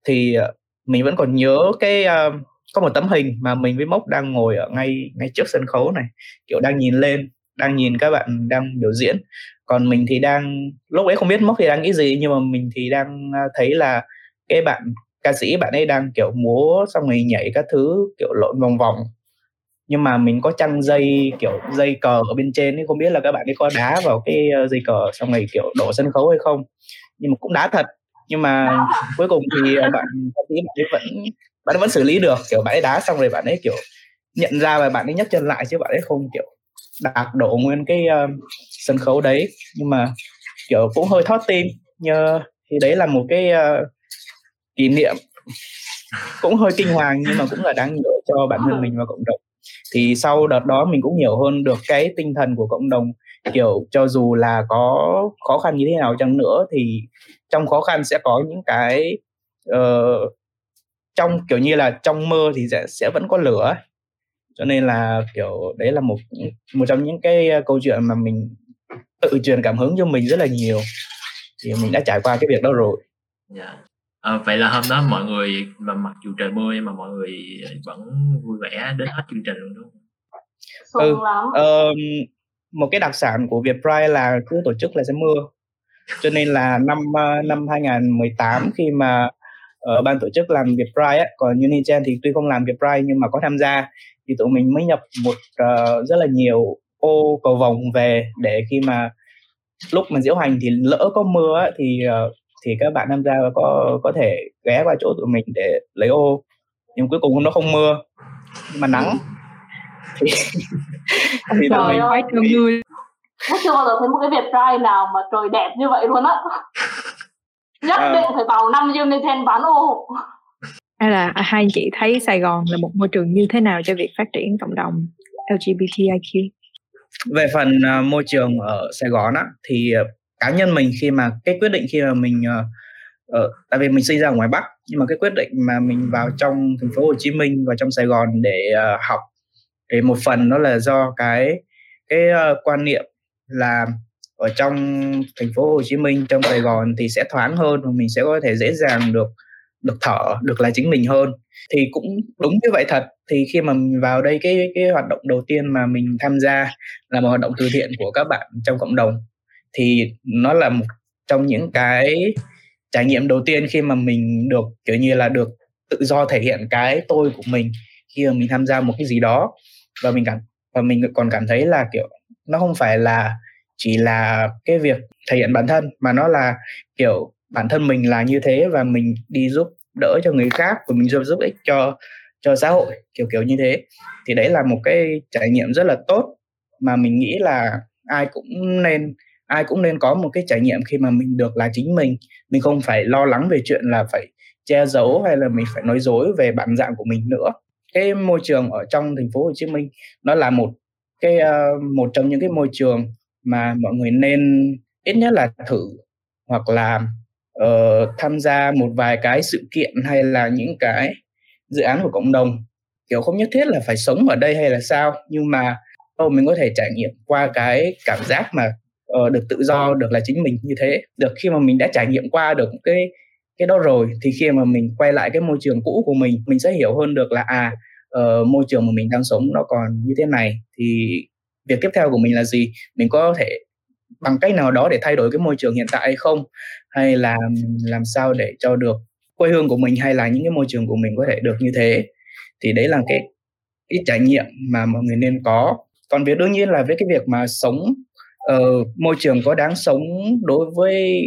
thì uh, mình vẫn còn nhớ cái uh, có một tấm hình mà mình với mốc đang ngồi ở ngay ngay trước sân khấu này kiểu đang nhìn lên đang nhìn các bạn đang biểu diễn. Còn mình thì đang lúc ấy không biết mốc thì đang nghĩ gì nhưng mà mình thì đang thấy là cái bạn ca sĩ bạn ấy đang kiểu múa xong rồi nhảy các thứ kiểu lộn vòng vòng nhưng mà mình có chăn dây kiểu dây cờ ở bên trên ấy không biết là các bạn ấy có đá vào cái ờ, dây cờ xong rồi kiểu đổ sân khấu hay không. Nhưng mà cũng đá thật. Nhưng mà <laughs> cuối cùng thì ờ, bạn bạn ấy vẫn bạn ấy vẫn xử lý được. Kiểu bạn ấy đá xong rồi bạn ấy kiểu nhận ra và bạn ấy nhấc chân lại chứ bạn ấy không kiểu đạp đổ nguyên cái uh, sân khấu đấy. Nhưng mà kiểu cũng hơi thót tim. Như thì đấy là một cái uh, kỷ niệm cũng hơi kinh hoàng nhưng mà cũng là đáng nhớ cho bản thân mình và cộng đồng thì sau đợt đó mình cũng hiểu hơn được cái tinh thần của cộng đồng. Kiểu cho dù là có khó khăn như thế nào chăng nữa thì trong khó khăn sẽ có những cái uh, trong kiểu như là trong mơ thì sẽ sẽ vẫn có lửa cho nên là kiểu đấy là một một trong những cái ờ, câu chuyện mà mình tự truyền cảm hứng cho mình rất là nhiều. Thì mình đã trải qua cái việc đó rồi. Yeah. À, vậy là hôm đó mọi người mà mặc dù trời mưa nhưng mà mọi người vẫn vui vẻ đến hết chương trình luôn đúng không? Ừ, uh, một cái đặc sản của Việt Pride là cứ tổ chức là sẽ mưa. Cho nên là năm uh, năm 2018 khi mà uh, ban tổ chức làm Việt Pride á, còn Unigen thì tuy không làm Việt Pride nhưng mà có tham gia thì tụi mình mới nhập một uh, rất là nhiều ô cầu vồng về để khi mà lúc mà diễu hành thì lỡ có mưa á, thì uh, thì các bạn tham gia có có thể ghé qua chỗ tụi mình để lấy ô. Nhưng cuối cùng nó không mưa mà nắng. Thì thì tụi mình phải thương người. Tôi chưa bao giờ thấy một cái Việt Pride nào mà trời đẹp như vậy luôn á. Nhất à. định phải vào năm Uniten bán ô. Hay là hai anh chị thấy Sài Gòn là một môi trường như thế nào cho việc phát triển cộng đồng LGBTIQ? Về phần uh, môi trường ở Sài Gòn á thì uh, cá nhân mình khi mà cái quyết định khi mà mình uh, uh, tại vì mình sinh ra ở ngoài Bắc nhưng mà cái quyết định mà mình vào trong thành phố Hồ Chí Minh và trong Sài Gòn để uh, học thì một phần nó là do cái cái uh, quan niệm là ở trong thành phố Hồ Chí Minh trong Sài Gòn thì sẽ thoáng hơn và mình sẽ có thể dễ dàng được được thở được là chính mình hơn. Thì cũng đúng như vậy thật thì khi mà mình vào đây cái cái hoạt động đầu tiên mà mình tham gia là một hoạt động từ thiện của các bạn trong cộng đồng thì nó là một trong những cái trải nghiệm đầu tiên khi mà mình được, kiểu như là, được tự do thể hiện cái tôi của mình khi mà mình tham gia một cái gì đó. Và mình cảm, và mình còn cảm thấy là, kiểu, nó không phải là chỉ là cái việc thể hiện bản thân, mà nó là, kiểu, bản thân mình là như thế và mình đi giúp đỡ cho người khác, và mình giúp giúp ích cho cho xã hội, kiểu kiểu như thế. Thì đấy là một cái trải nghiệm rất là tốt mà mình nghĩ là ai cũng nên ai cũng nên có một cái trải nghiệm khi mà mình được là chính mình. Mình không phải lo lắng về chuyện là phải che giấu hay là mình phải nói dối về bản dạng của mình nữa. Cái môi trường ở trong thành phố Hồ Chí Minh nó là một cái uh, một trong những cái môi trường mà mọi người nên ít nhất là thử hoặc là uh, tham gia một vài cái sự kiện hay là những cái dự án của cộng đồng. Kiểu không nhất thiết là phải sống ở đây hay là sao nhưng mà oh, mình có thể trải nghiệm qua cái cảm giác mà uh, được tự do được là chính mình như thế. Được khi mà mình đã trải nghiệm qua được cái cái đó rồi thì khi mà mình quay lại cái môi trường cũ của mình mình sẽ hiểu hơn được là à uh, môi trường mà mình đang sống nó còn như thế này. Thì việc tiếp theo của mình là gì? Mình có thể bằng cách nào đó để thay đổi cái môi trường hiện tại hay không? Hay là làm sao để cho được quê hương của mình hay là những cái môi trường của mình có thể được như thế? Thì đấy là cái cái trải nghiệm mà mọi người nên có. Còn việc đương nhiên là với cái việc mà sống uh, môi trường có đáng sống đối với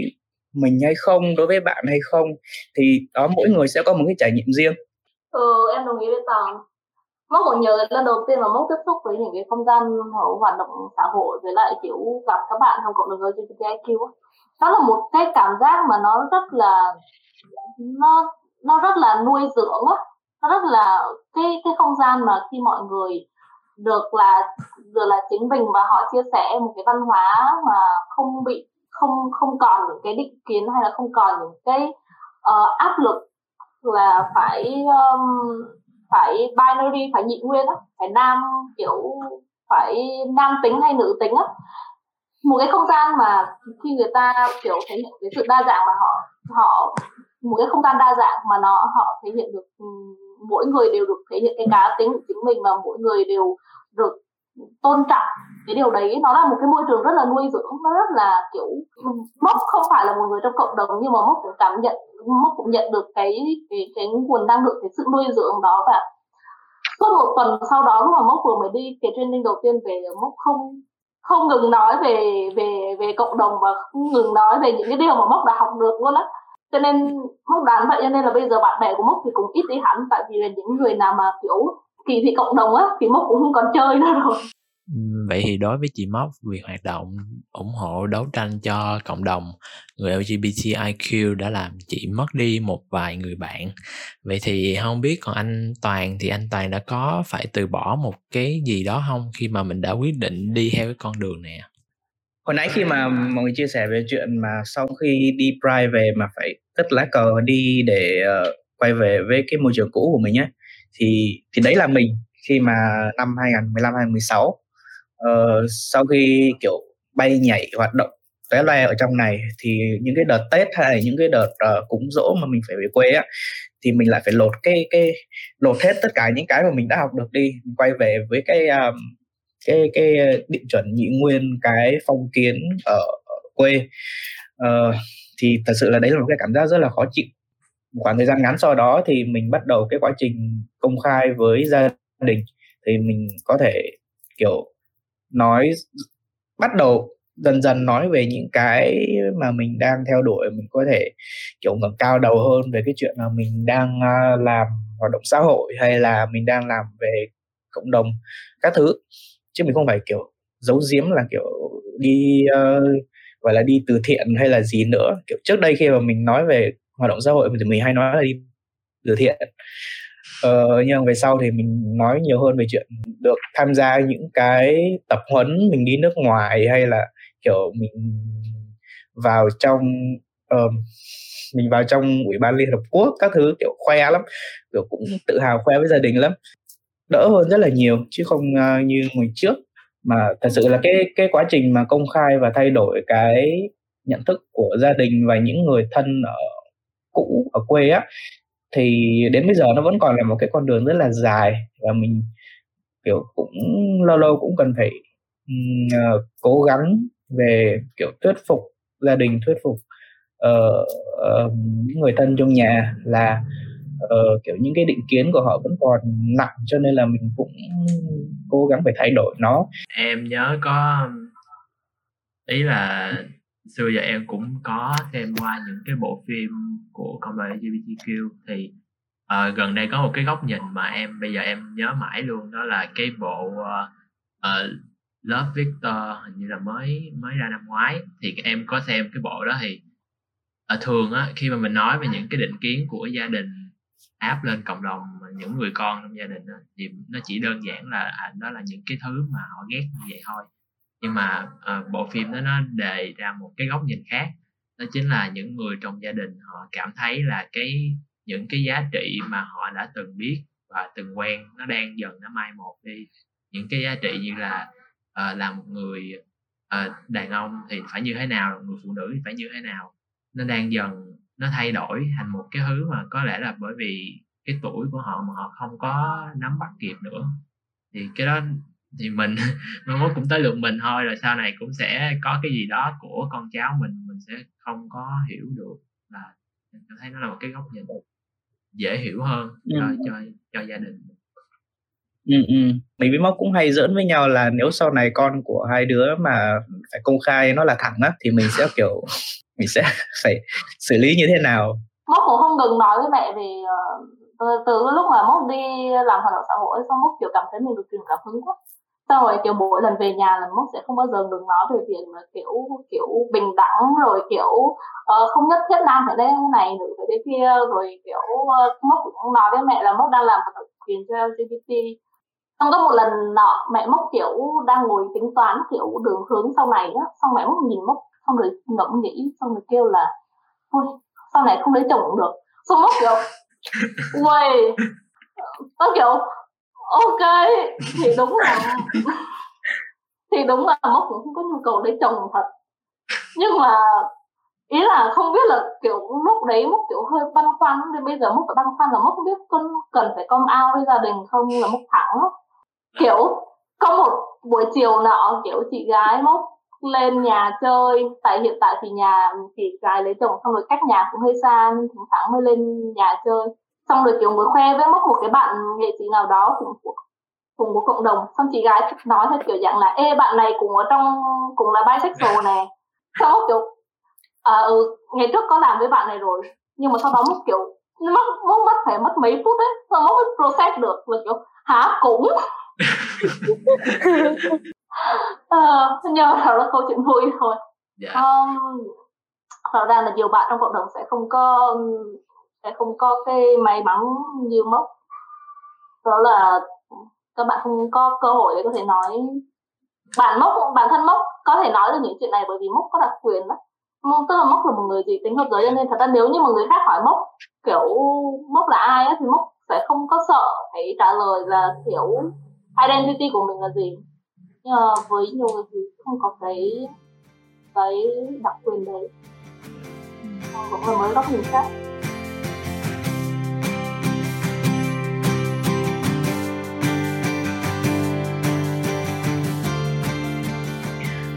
mình hay không đối với bạn hay không? Thì đó mỗi người sẽ có một cái trải nghiệm riêng. Ừ em đồng ý với tòng. Mốc còn nhớ lần đầu tiên mà mốc tiếp xúc với những cái không gian hoạt động xã hội với lại kiểu gặp các bạn trong cộng đồng LGBTIQ đó là một cái cảm giác mà nó rất là nó nó rất là nuôi dưỡng á. Nó rất là cái cái không gian mà khi mọi người được là được là chính mình và họ chia sẻ một cái văn hóa mà không bị không không còn những cái định kiến hay là không còn những cái uh, áp lực là phải um, phải binary phải nhị nguyên á phải nam kiểu phải nam tính hay nữ tính á. Một cái không gian mà khi người ta kiểu thể hiện cái sự đa dạng mà họ họ một cái không gian đa dạng mà nó họ thể hiện được mỗi người đều được thể hiện cái cá tính của chính mình và mỗi người đều được tôn trọng. Cái điều đấy nó là một cái môi trường rất là nuôi dưỡng, nó rất là, kiểu mốc không phải là một người trong cộng đồng, nhưng mà mốc cũng cảm nhận, mốc cũng nhận được cái cái cái nguồn năng lượng, cái sự nuôi dưỡng đó và suốt một tuần sau đó lúc mà mốc vừa mới đi cái training đầu tiên về, mốc không không ngừng nói về về về cộng đồng và không ngừng nói về những cái điều mà mốc đã học được luôn á cho nên mốc đoán vậy cho nên là bây giờ bạn bè của mốc thì cũng ít đi hẳn. Tại vì là những người nào mà kiểu kỳ thị cộng đồng á thì mốc cũng không còn chơi nữa rồi. Vậy thì đối với chị Móc việc hoạt động ủng hộ đấu tranh cho cộng đồng người LGBTIQ đã làm chị mất đi một vài người bạn. Vậy thì không biết còn anh Toàn thì anh Toàn đã có phải từ bỏ một cái gì đó không khi mà mình đã quyết định đi theo cái con đường này hồi nãy khi mà mọi người chia sẻ về chuyện mà sau khi đi Pride về mà phải cất lá cờ đi để uh, quay về với cái môi trường cũ của mình nhé thì thì đấy là mình khi mà năm 2015 2016 uh, sau khi kiểu bay nhảy hoạt động té loe ở trong này thì những cái đợt Tết hay những cái đợt uh, cúng dỗ mà mình phải về quê á thì mình lại phải lột cái cái lột hết tất cả những cái mà mình đã học được đi. Quay về với cái um, cái cái điểm chuẩn nhị nguyên cái phong kiến ở, ở quê. Uh, thì thật sự là đấy là một cái cảm giác rất là khó chịu. Khoảng thời gian ngắn sau đó thì mình bắt đầu cái quá trình công khai với gia đình thì mình có thể kiểu nói bắt đầu dần dần nói về những cái mà mình đang theo đuổi. Mình có thể kiểu ngẩng cao đầu hơn về cái chuyện là mình đang à, làm hoạt động xã hội hay là mình đang làm về cộng đồng các thứ. Chứ mình không phải kiểu giấu giếm là kiểu đi uh, gọi là đi từ thiện hay là gì nữa. Kiểu trước đây khi mà mình nói về hoạt động xã hội thì mình hay nói là đi từ thiện. Ờ, nhưng về sau thì mình nói nhiều hơn về chuyện được tham gia những cái tập huấn mình đi nước ngoài hay là kiểu mình vào trong uh, mình vào trong ủy ban liên hợp quốc các thứ kiểu khoe lắm. Kiểu cũng tự hào khoe với gia đình lắm. Đỡ hơn rất là nhiều chứ không uh, như ngày trước mà thật sự là cái cái quá trình mà công khai và thay đổi cái nhận thức của gia đình và những người thân ở cũ ở quê á thì đến bây giờ nó vẫn còn là một cái con đường rất là dài và mình kiểu cũng lâu lâu cũng cần phải uh, cố gắng về kiểu thuyết phục gia đình thuyết phục uh, uh, những người thân trong nhà là uh, kiểu những cái định kiến của họ vẫn còn nặng cho nên là mình cũng cố gắng phải thay đổi nó. Em nhớ có ý là xưa giờ em cũng có xem qua những cái bộ phim của cộng đồng LGBTQ thì uh, gần đây có một cái góc nhìn mà em bây giờ em nhớ mãi luôn đó là cái bộ uh, uh, Love Victor hình như là mới mới ra năm ngoái. Thì em có xem cái bộ đó thì uh, thường á khi mà mình nói về những cái định kiến của gia đình áp lên cộng đồng những người con trong gia đình đó, thì nó chỉ đơn giản là à, đó là những cái thứ mà họ ghét như vậy thôi. Nhưng mà uh, bộ phim đó nó đề ra một cái góc nhìn khác đó chính là những người trong gia đình họ cảm thấy là cái những cái giá trị mà họ đã từng biết và từng quen nó đang dần nó mai một đi. Những cái giá trị như là uh, là một người uh, đàn ông thì phải như thế nào người phụ nữ thì phải như thế nào nó đang dần nó thay đổi thành một cái thứ mà có lẽ là bởi vì cái tuổi của họ mà họ không có nắm bắt kịp nữa thì cái đó thì mình <laughs> mai mốt cũng tới lượt mình thôi rồi sau này cũng sẽ có cái gì đó của con cháu mình mình sẽ không có hiểu được là mình thấy nó là một cái góc nhìn dễ hiểu hơn cho ừ. cho cho gia đình ừ, ừ. mình với móc cũng hay giỡn với nhau là nếu sau này con của hai đứa mà phải công khai nó là thẳng á thì mình sẽ kiểu mình sẽ <laughs> phải xử lý như thế nào? Mốt cũng không ngừng nói với mẹ về ờ, từ, từ lúc mà mốt đi làm hoạt động xã hội xong mốt kiểu cảm thấy mình được truyền cảm hứng quá. Xong rồi kiểu mỗi lần về nhà là mốc sẽ không bao giờ ngừng nói về việc mà kiểu kiểu bình đẳng rồi kiểu uh, không nhất thiết nam phải đây này nữ phải thế kia rồi kiểu ờ, uh, mốc cũng nói với mẹ là mốc đang làm hoạt động quyền cho LGBT xong có một lần nọ mẹ mốc kiểu đang ngồi tính toán kiểu đường hướng sau này á xong mẹ mốc nhìn mốc không được, ngẫm nghĩ, xong rồi kêu là, thôi, sau này không lấy chồng cũng được. Xong mất kiểu quay nó kiểu, ok. Thì đúng là, thì đúng là mốc cũng không có nhu cầu lấy chồng thật. Nhưng mà ý là không biết là kiểu lúc đấy mốc kiểu hơi băn khoăn nên bây giờ mốc băn khoăn là mốc không biết con, cần phải công ao với gia đình không là mốc thẳng kiểu có một buổi chiều nọ, kiểu chị gái mốc lên nhà chơi. Tại hiện tại thì nhà chị gái lấy chồng xong rồi cách nhà cũng hơi xa nên thỉnh thoảng mới lên nhà chơi. Xong rồi kiểu mới khoe với mốc một cái bạn nghệ sĩ nào đó cùng của cùng của cộng đồng. Xong chị gái nói theo kiểu dạng là ê bạn này cũng ở trong cũng là bisexual nè. <laughs> Xong kiểu à, ừ ngày trước có làm với bạn này rồi nhưng mà sau đó mốc kiểu mất mốc mất phải mất mấy phút đấy xong mới process được. Là kiểu hả? Cũng <laughs> <laughs> à, nhưng mà đó là câu chuyện vui thôi. Yeah. um, rõ ràng là nhiều bạn trong cộng đồng sẽ không có sẽ không có cái may mắn như mốc. Đó là các bạn không có cơ hội để có thể nói. Bản mốc bản thân mốc có thể nói được những chuyện này bởi vì mốc có đặc quyền đó. Tức là mốc là một người dị tính hợp giới cho nên thật ra nếu như mà người khác hỏi mốc kiểu mốc là ai á thì mốc sẽ không có sợ phải trả lời là kiểu identity của mình là gì nhưng mà với nhiều người thì không có cái cái đặc quyền đấy. Cũng là mới góc nhìn khác.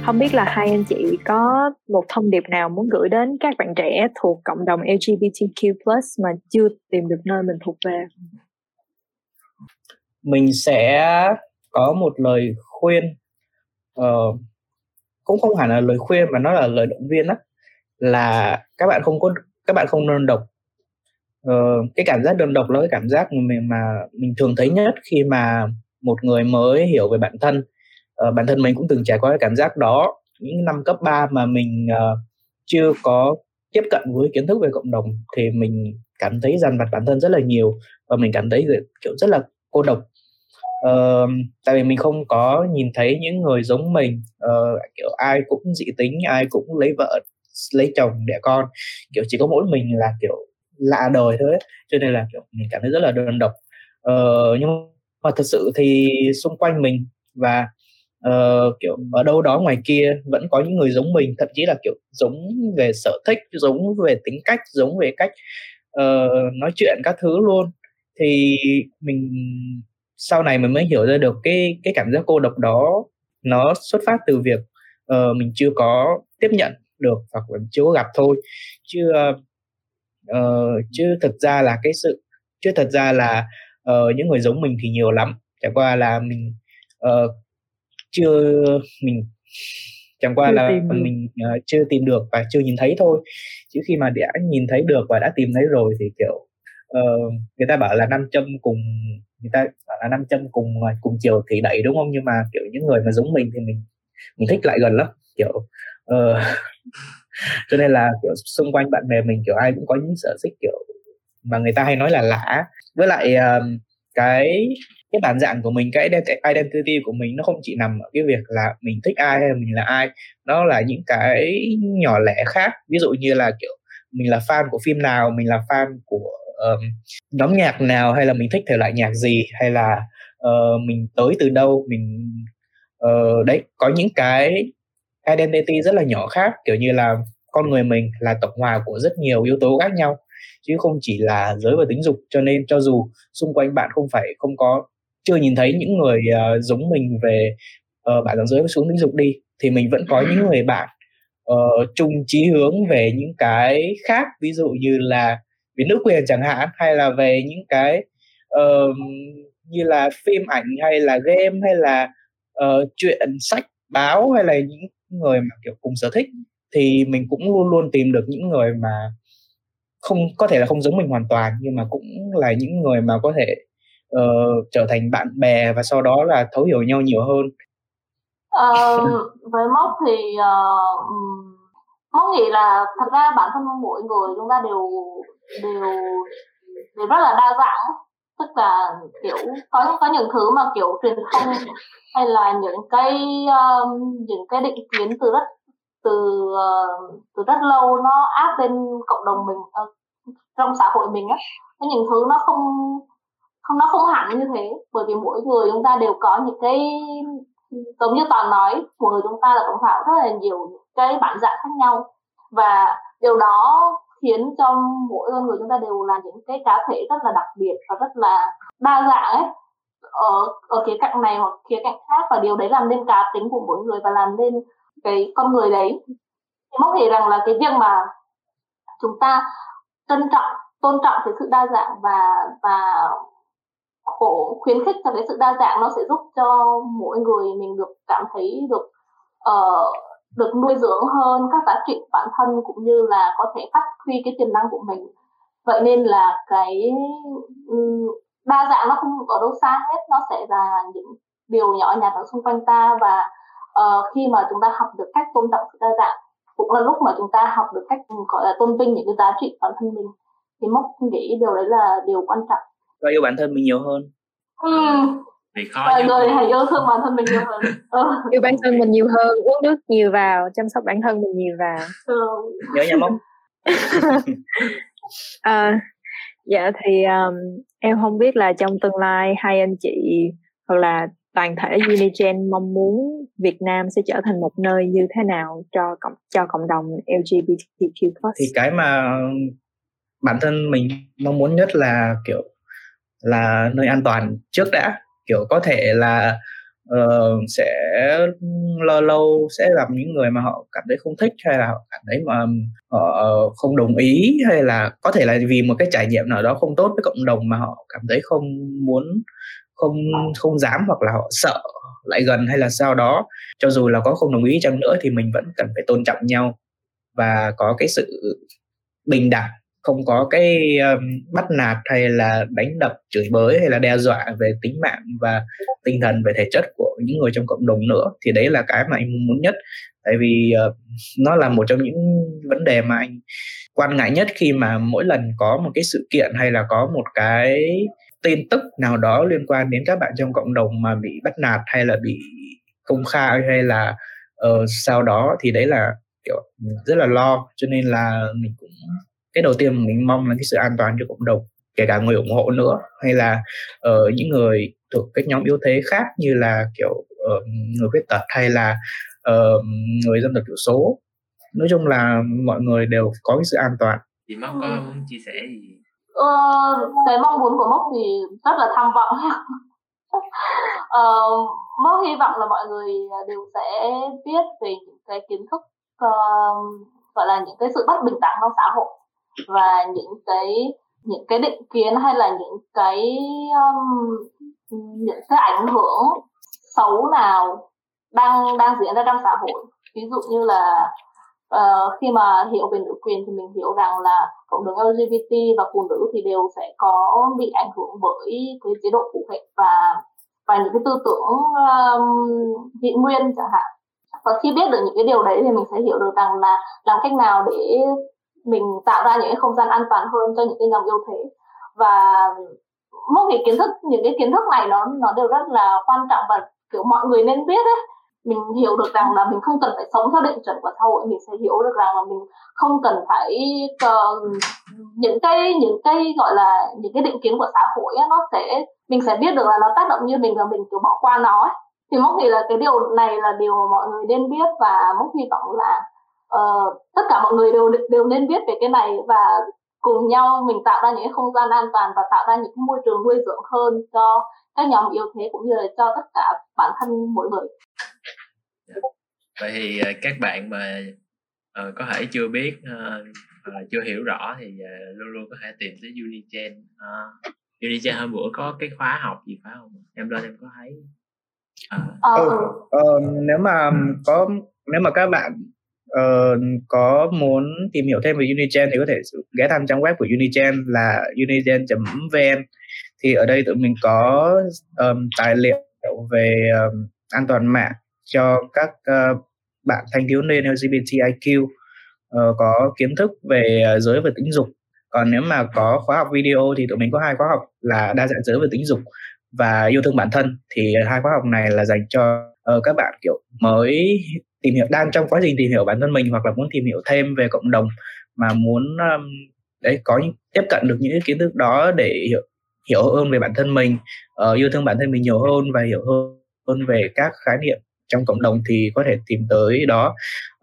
Không biết là hai anh chị có một thông điệp nào muốn gửi đến các bạn trẻ thuộc cộng đồng LGBTQ+ mà chưa tìm được nơi mình thuộc về? Mình sẽ có một lời khuyên. Uh, cũng không hẳn là lời khuyên mà nó là lời động viên đó là các bạn không có các bạn không đơn độc. Uh, cái cảm giác đơn độc là cái cảm giác mà mình, mà mình thường thấy nhất khi mà một người mới hiểu về bản thân. Uh, bản thân mình cũng từng trải qua cái cảm giác đó. Những năm cấp 3 mà mình uh, chưa có tiếp cận với kiến thức về cộng đồng thì mình cảm thấy dằn vặt bản thân rất là nhiều và mình cảm thấy kiểu rất là cô độc uh, tại vì mình không có nhìn thấy những người giống mình uh, kiểu ai cũng dị tính ai cũng lấy vợ lấy chồng đẻ con kiểu chỉ có mỗi mình là kiểu lạ đời thôi cho nên là kiểu mình cảm thấy rất là đơn độc. Uh, nhưng mà thật sự thì xung quanh mình và uh, kiểu ở đâu đó ngoài kia vẫn có những người giống mình thậm chí là kiểu giống về sở thích giống về tính cách giống về cách uh, nói chuyện các thứ luôn. Thì mình sau này mình mới hiểu ra được cái cái cảm giác cô độc đó nó xuất phát từ việc uh, mình chưa có tiếp nhận được hoặc là chưa có gặp thôi. Chứ uh, chứ thực ra là cái sự chứ thật ra là uh, những người giống mình thì nhiều lắm. Chẳng qua là mình uh, chưa mình chẳng qua chưa là mình uh, chưa tìm được và chưa nhìn thấy thôi. Chứ khi mà đã nhìn thấy được và đã tìm thấy rồi thì kiểu uh, người ta bảo là năm châm cùng người ta bảo là năm châm cùng à, cùng chiều thì đẩy đúng không? Nhưng mà kiểu những người mà giống mình thì mình mình thích lại gần lắm kiểu uh, <laughs> cho nên là kiểu xung quanh bạn bè mình kiểu ai cũng có những sở thích kiểu mà người ta hay nói là lạ. Với lại uh, cái cái bản dạng của mình cái identity của mình nó không chỉ nằm ở cái việc là mình thích ai hay mình là ai. Nó là những cái nhỏ lẻ khác. Ví dụ như là kiểu mình là fan của phim nào mình là fan của um, nhóm nhạc nào hay là mình thích thể loại nhạc gì hay là uh, mình tới từ đâu mình uh, đấy có những cái identity rất là nhỏ khác kiểu như là con người mình là tổng hòa của rất nhiều yếu tố khác nhau chứ không chỉ là giới và tính dục. Cho nên cho dù xung quanh bạn không phải không có chưa nhìn thấy những người uh, giống mình về uh, bản giới và xuống tính dục đi thì mình vẫn có những người bạn uh, chung chí hướng về những cái khác. Ví dụ như là về nữ quyền chẳng hạn hay là về những cái uh, như là phim ảnh hay là game hay là uh, chuyện sách báo hay là những người mà kiểu cùng sở thích thì mình cũng luôn luôn tìm được những người mà không có thể là không giống mình hoàn toàn nhưng mà cũng là những người mà có thể uh, trở thành bạn bè và sau đó là thấu hiểu nhau nhiều hơn. Ờ, uh, với mốc thì uh, mốc nghĩ là thật ra bản thân mỗi người chúng ta đều đều đều rất là đa dạng tức là kiểu có có những thứ mà kiểu truyền thông hay là những cái um, những cái định kiến từ rất từ uh, từ rất lâu nó áp lên cộng đồng mình uh, trong xã hội mình á. Có những thứ nó không không nó không hẳn như thế. Bởi vì mỗi người chúng ta đều có những cái giống như toàn nói mỗi người chúng ta là cũng phải rất là nhiều cái bản dạng khác nhau. Và điều đó khiến cho mỗi con người chúng ta đều là những cái cá thể rất là đặc biệt và rất là đa dạng ấy. Ở ở khía cạnh này hoặc khía cạnh khác và điều đấy làm nên cá tính của mỗi người và làm nên cái con người đấy. Thì mong nghĩ rằng là cái việc mà chúng ta trân trọng tôn trọng cái sự đa dạng và và khổ khuyến khích cho cái sự đa dạng nó sẽ giúp cho mỗi người mình được cảm thấy được uh, được nuôi dưỡng hơn các giá trị bản thân cũng như là có thể phát huy cái tiềm năng của mình. Vậy nên là cái đa dạng nó không ở đâu xa hết nó sẽ là những điều nhỏ nhặt ở xung quanh ta và uh, khi mà chúng ta học được cách tôn trọng sự đa dạng cũng là lúc mà chúng ta học được cách gọi là tôn vinh những cái giá trị bản thân mình thì mốc nghĩ điều đấy là điều quan trọng. Và yêu bản thân mình nhiều hơn. Ừ. Thì khó mọi người hãy yêu thương bản thân mình nhiều hơn ừ. yêu bản thân mình nhiều hơn uống nước nhiều vào chăm sóc bản thân mình nhiều vào ừ. nhớ nha mốc à, dạ thì um, em không biết là trong tương lai hai anh chị hoặc là toàn thể Unigen mong muốn Việt Nam sẽ trở thành một nơi như thế nào cho cộng cho cộng đồng LGBTQ+. Thì cái mà bản thân mình mong muốn nhất là kiểu là nơi an toàn trước đã kiểu có thể là uh, sẽ lâu lâu sẽ gặp những người mà họ cảm thấy không thích hay là họ cảm thấy mà họ không đồng ý hay là có thể là vì một cái trải nghiệm nào đó không tốt với cộng đồng mà họ cảm thấy không muốn không không dám hoặc là họ sợ lại gần hay là sao đó. Cho dù là có không đồng ý chăng nữa thì mình vẫn cần phải tôn trọng nhau và có cái sự bình đẳng không có cái um, bắt nạt hay là đánh đập chửi bới hay là đe dọa về tính mạng và tinh thần về thể chất của những người trong cộng đồng nữa thì đấy là cái mà anh muốn nhất. Tại vì uh, nó là một trong những vấn đề mà anh quan ngại nhất khi mà mỗi lần có một cái sự kiện hay là có một cái tin tức nào đó liên quan đến các bạn trong cộng đồng mà bị bắt nạt hay là bị công khai hay là ờ, uh, sau đó thì đấy là kiểu rất là lo. Cho nên là mình cũng cái đầu tiên mình mong là cái sự an toàn cho cộng đồng kể cả người ủng hộ nữa hay là uh, những người thuộc các nhóm yếu thế khác như là kiểu uh, người khuyết tật hay là uh, người dân tộc thiểu số. Nói chung là mọi người đều có cái sự an toàn. Thì mong có muốn chia sẻ gì? Ờ, cái mong muốn của mốc thì rất là tham vọng. <laughs> Ờ, mốc hy vọng là mọi người đều sẽ biết về những cái kiến thức uh, gọi là những cái sự bất bình đẳng trong xã hội và những cái những cái định kiến hay là những cái um, những cái ảnh hưởng xấu nào đang đang diễn ra trong xã hội. Ví dụ như là uh, khi mà hiểu về nữ quyền thì mình hiểu rằng là cộng đồng LGBT và phụ nữ thì đều sẽ có bị ảnh hưởng bởi cái chế độ phụ hệ và và những cái tư tưởng um, dị nguyên chẳng hạn. Và khi biết được những cái điều đấy thì mình sẽ hiểu được rằng là làm cách nào để mình tạo ra những cái không gian an toàn hơn cho những cái nhóm yêu thế và mỗi cái kiến thức những cái kiến thức này nó nó đều rất là quan trọng và kiểu mọi người nên biết ấy mình hiểu được rằng là mình không cần phải sống theo định chuẩn của xã hội mình sẽ hiểu được rằng là mình không cần phải cần những cái những cái gọi là những cái định kiến của xã hội ấy, nó sẽ mình sẽ biết được là nó tác động như mình và mình cứ bỏ qua nó ấy. thì mốc thì là cái điều này là điều mà mọi người nên biết và mốc hy vọng là uh, tất cả mọi người đều đều nên biết về cái này và cùng nhau mình tạo ra những không gian an toàn và tạo ra những cái môi trường nuôi dưỡng hơn cho các nhóm yếu thế cũng như là cho tất cả bản thân mỗi người. Vậy thì ờ, các bạn mà uh, có thể chưa biết uh, uh, chưa hiểu rõ thì uh, luôn luôn có thể tìm tới Unigen uh, Unigen hôm bữa có cái khóa học gì phải không? Em lên em có thấy. Uh. ừ, uh, nếu mà có nếu mà các bạn uh, có muốn tìm hiểu thêm về Unigen thì có thể ghé thăm trang web của Unigen là unigen.vn thì ở đây tụi mình có um, tài liệu về um, an toàn mạng cho các uh, bạn thanh thiếu niên LGBTIQ uh, ờ, có kiến thức về uh, giới và tính dục. Còn nếu mà có khóa học video thì tụi mình có hai khóa học là đa dạng giới và tính dục và yêu thương bản thân. Thì hai khóa học này là dành cho uh, các bạn kiểu mới tìm hiểu đang trong quá trình tìm hiểu bản thân mình hoặc là muốn tìm hiểu thêm về cộng đồng mà muốn um, đấy có những, tiếp cận được những cái kiến thức đó để hiểu hiểu hơn về bản thân mình uh, yêu thương bản thân mình nhiều hơn và hiểu hơn hơn về các khái niệm trong cộng đồng thì có thể tìm tới đó.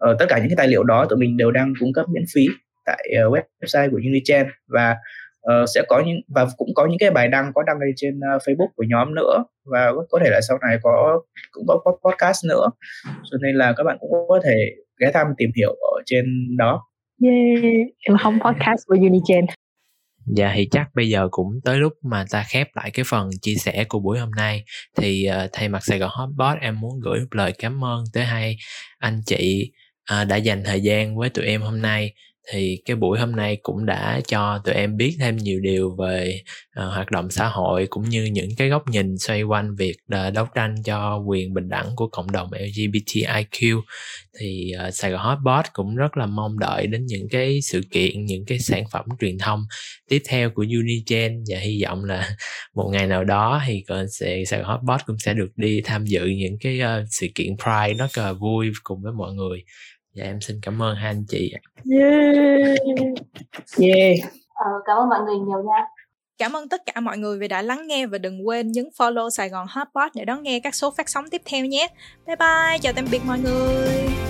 Uh, tất cả những cái tài liệu đó tụi mình đều đang cung cấp miễn phí tại uh, website của Unichen và uh, sẽ có những và cũng có những cái bài đăng có đăng lên trên uh, Facebook của nhóm nữa và có thể là sau này có cũng có podcast nữa. Cho nên là các bạn cũng có thể ghé thăm tìm hiểu ở trên đó. Yeah em không podcast của Unigen. Dạ thì chắc bây giờ cũng tới lúc mà ta khép lại cái phần chia sẻ của buổi hôm nay. Thì uh, thay mặt Sài Gòn Hotbot em muốn gửi một lời cảm ơn tới hai anh chị uh, đã dành thời gian với tụi em hôm nay thì cái buổi hôm nay cũng đã cho tụi em biết thêm nhiều điều về uh, hoạt động xã hội cũng như những cái góc nhìn xoay quanh việc uh, đấu tranh cho quyền bình đẳng của cộng đồng LGBTIQ thì uh, Sài Gòn Hotbot cũng rất là mong đợi đến những cái sự kiện những cái sản phẩm truyền thông tiếp theo của Unigen và hy vọng là <laughs> một ngày nào đó thì sẽ Sài Gòn Hotbot cũng sẽ được đi tham dự những cái uh, sự kiện Pride nó cờ vui cùng với mọi người dạ em xin cảm ơn hai anh chị yeah. Yeah. Ờ, cảm ơn mọi người nhiều nha. Cảm ơn tất cả mọi người vì đã lắng nghe và đừng quên nhấn follow Sài Gòn Hotpot để đón nghe các số phát sóng tiếp theo nhé. Bye bye, chào tạm biệt mọi người.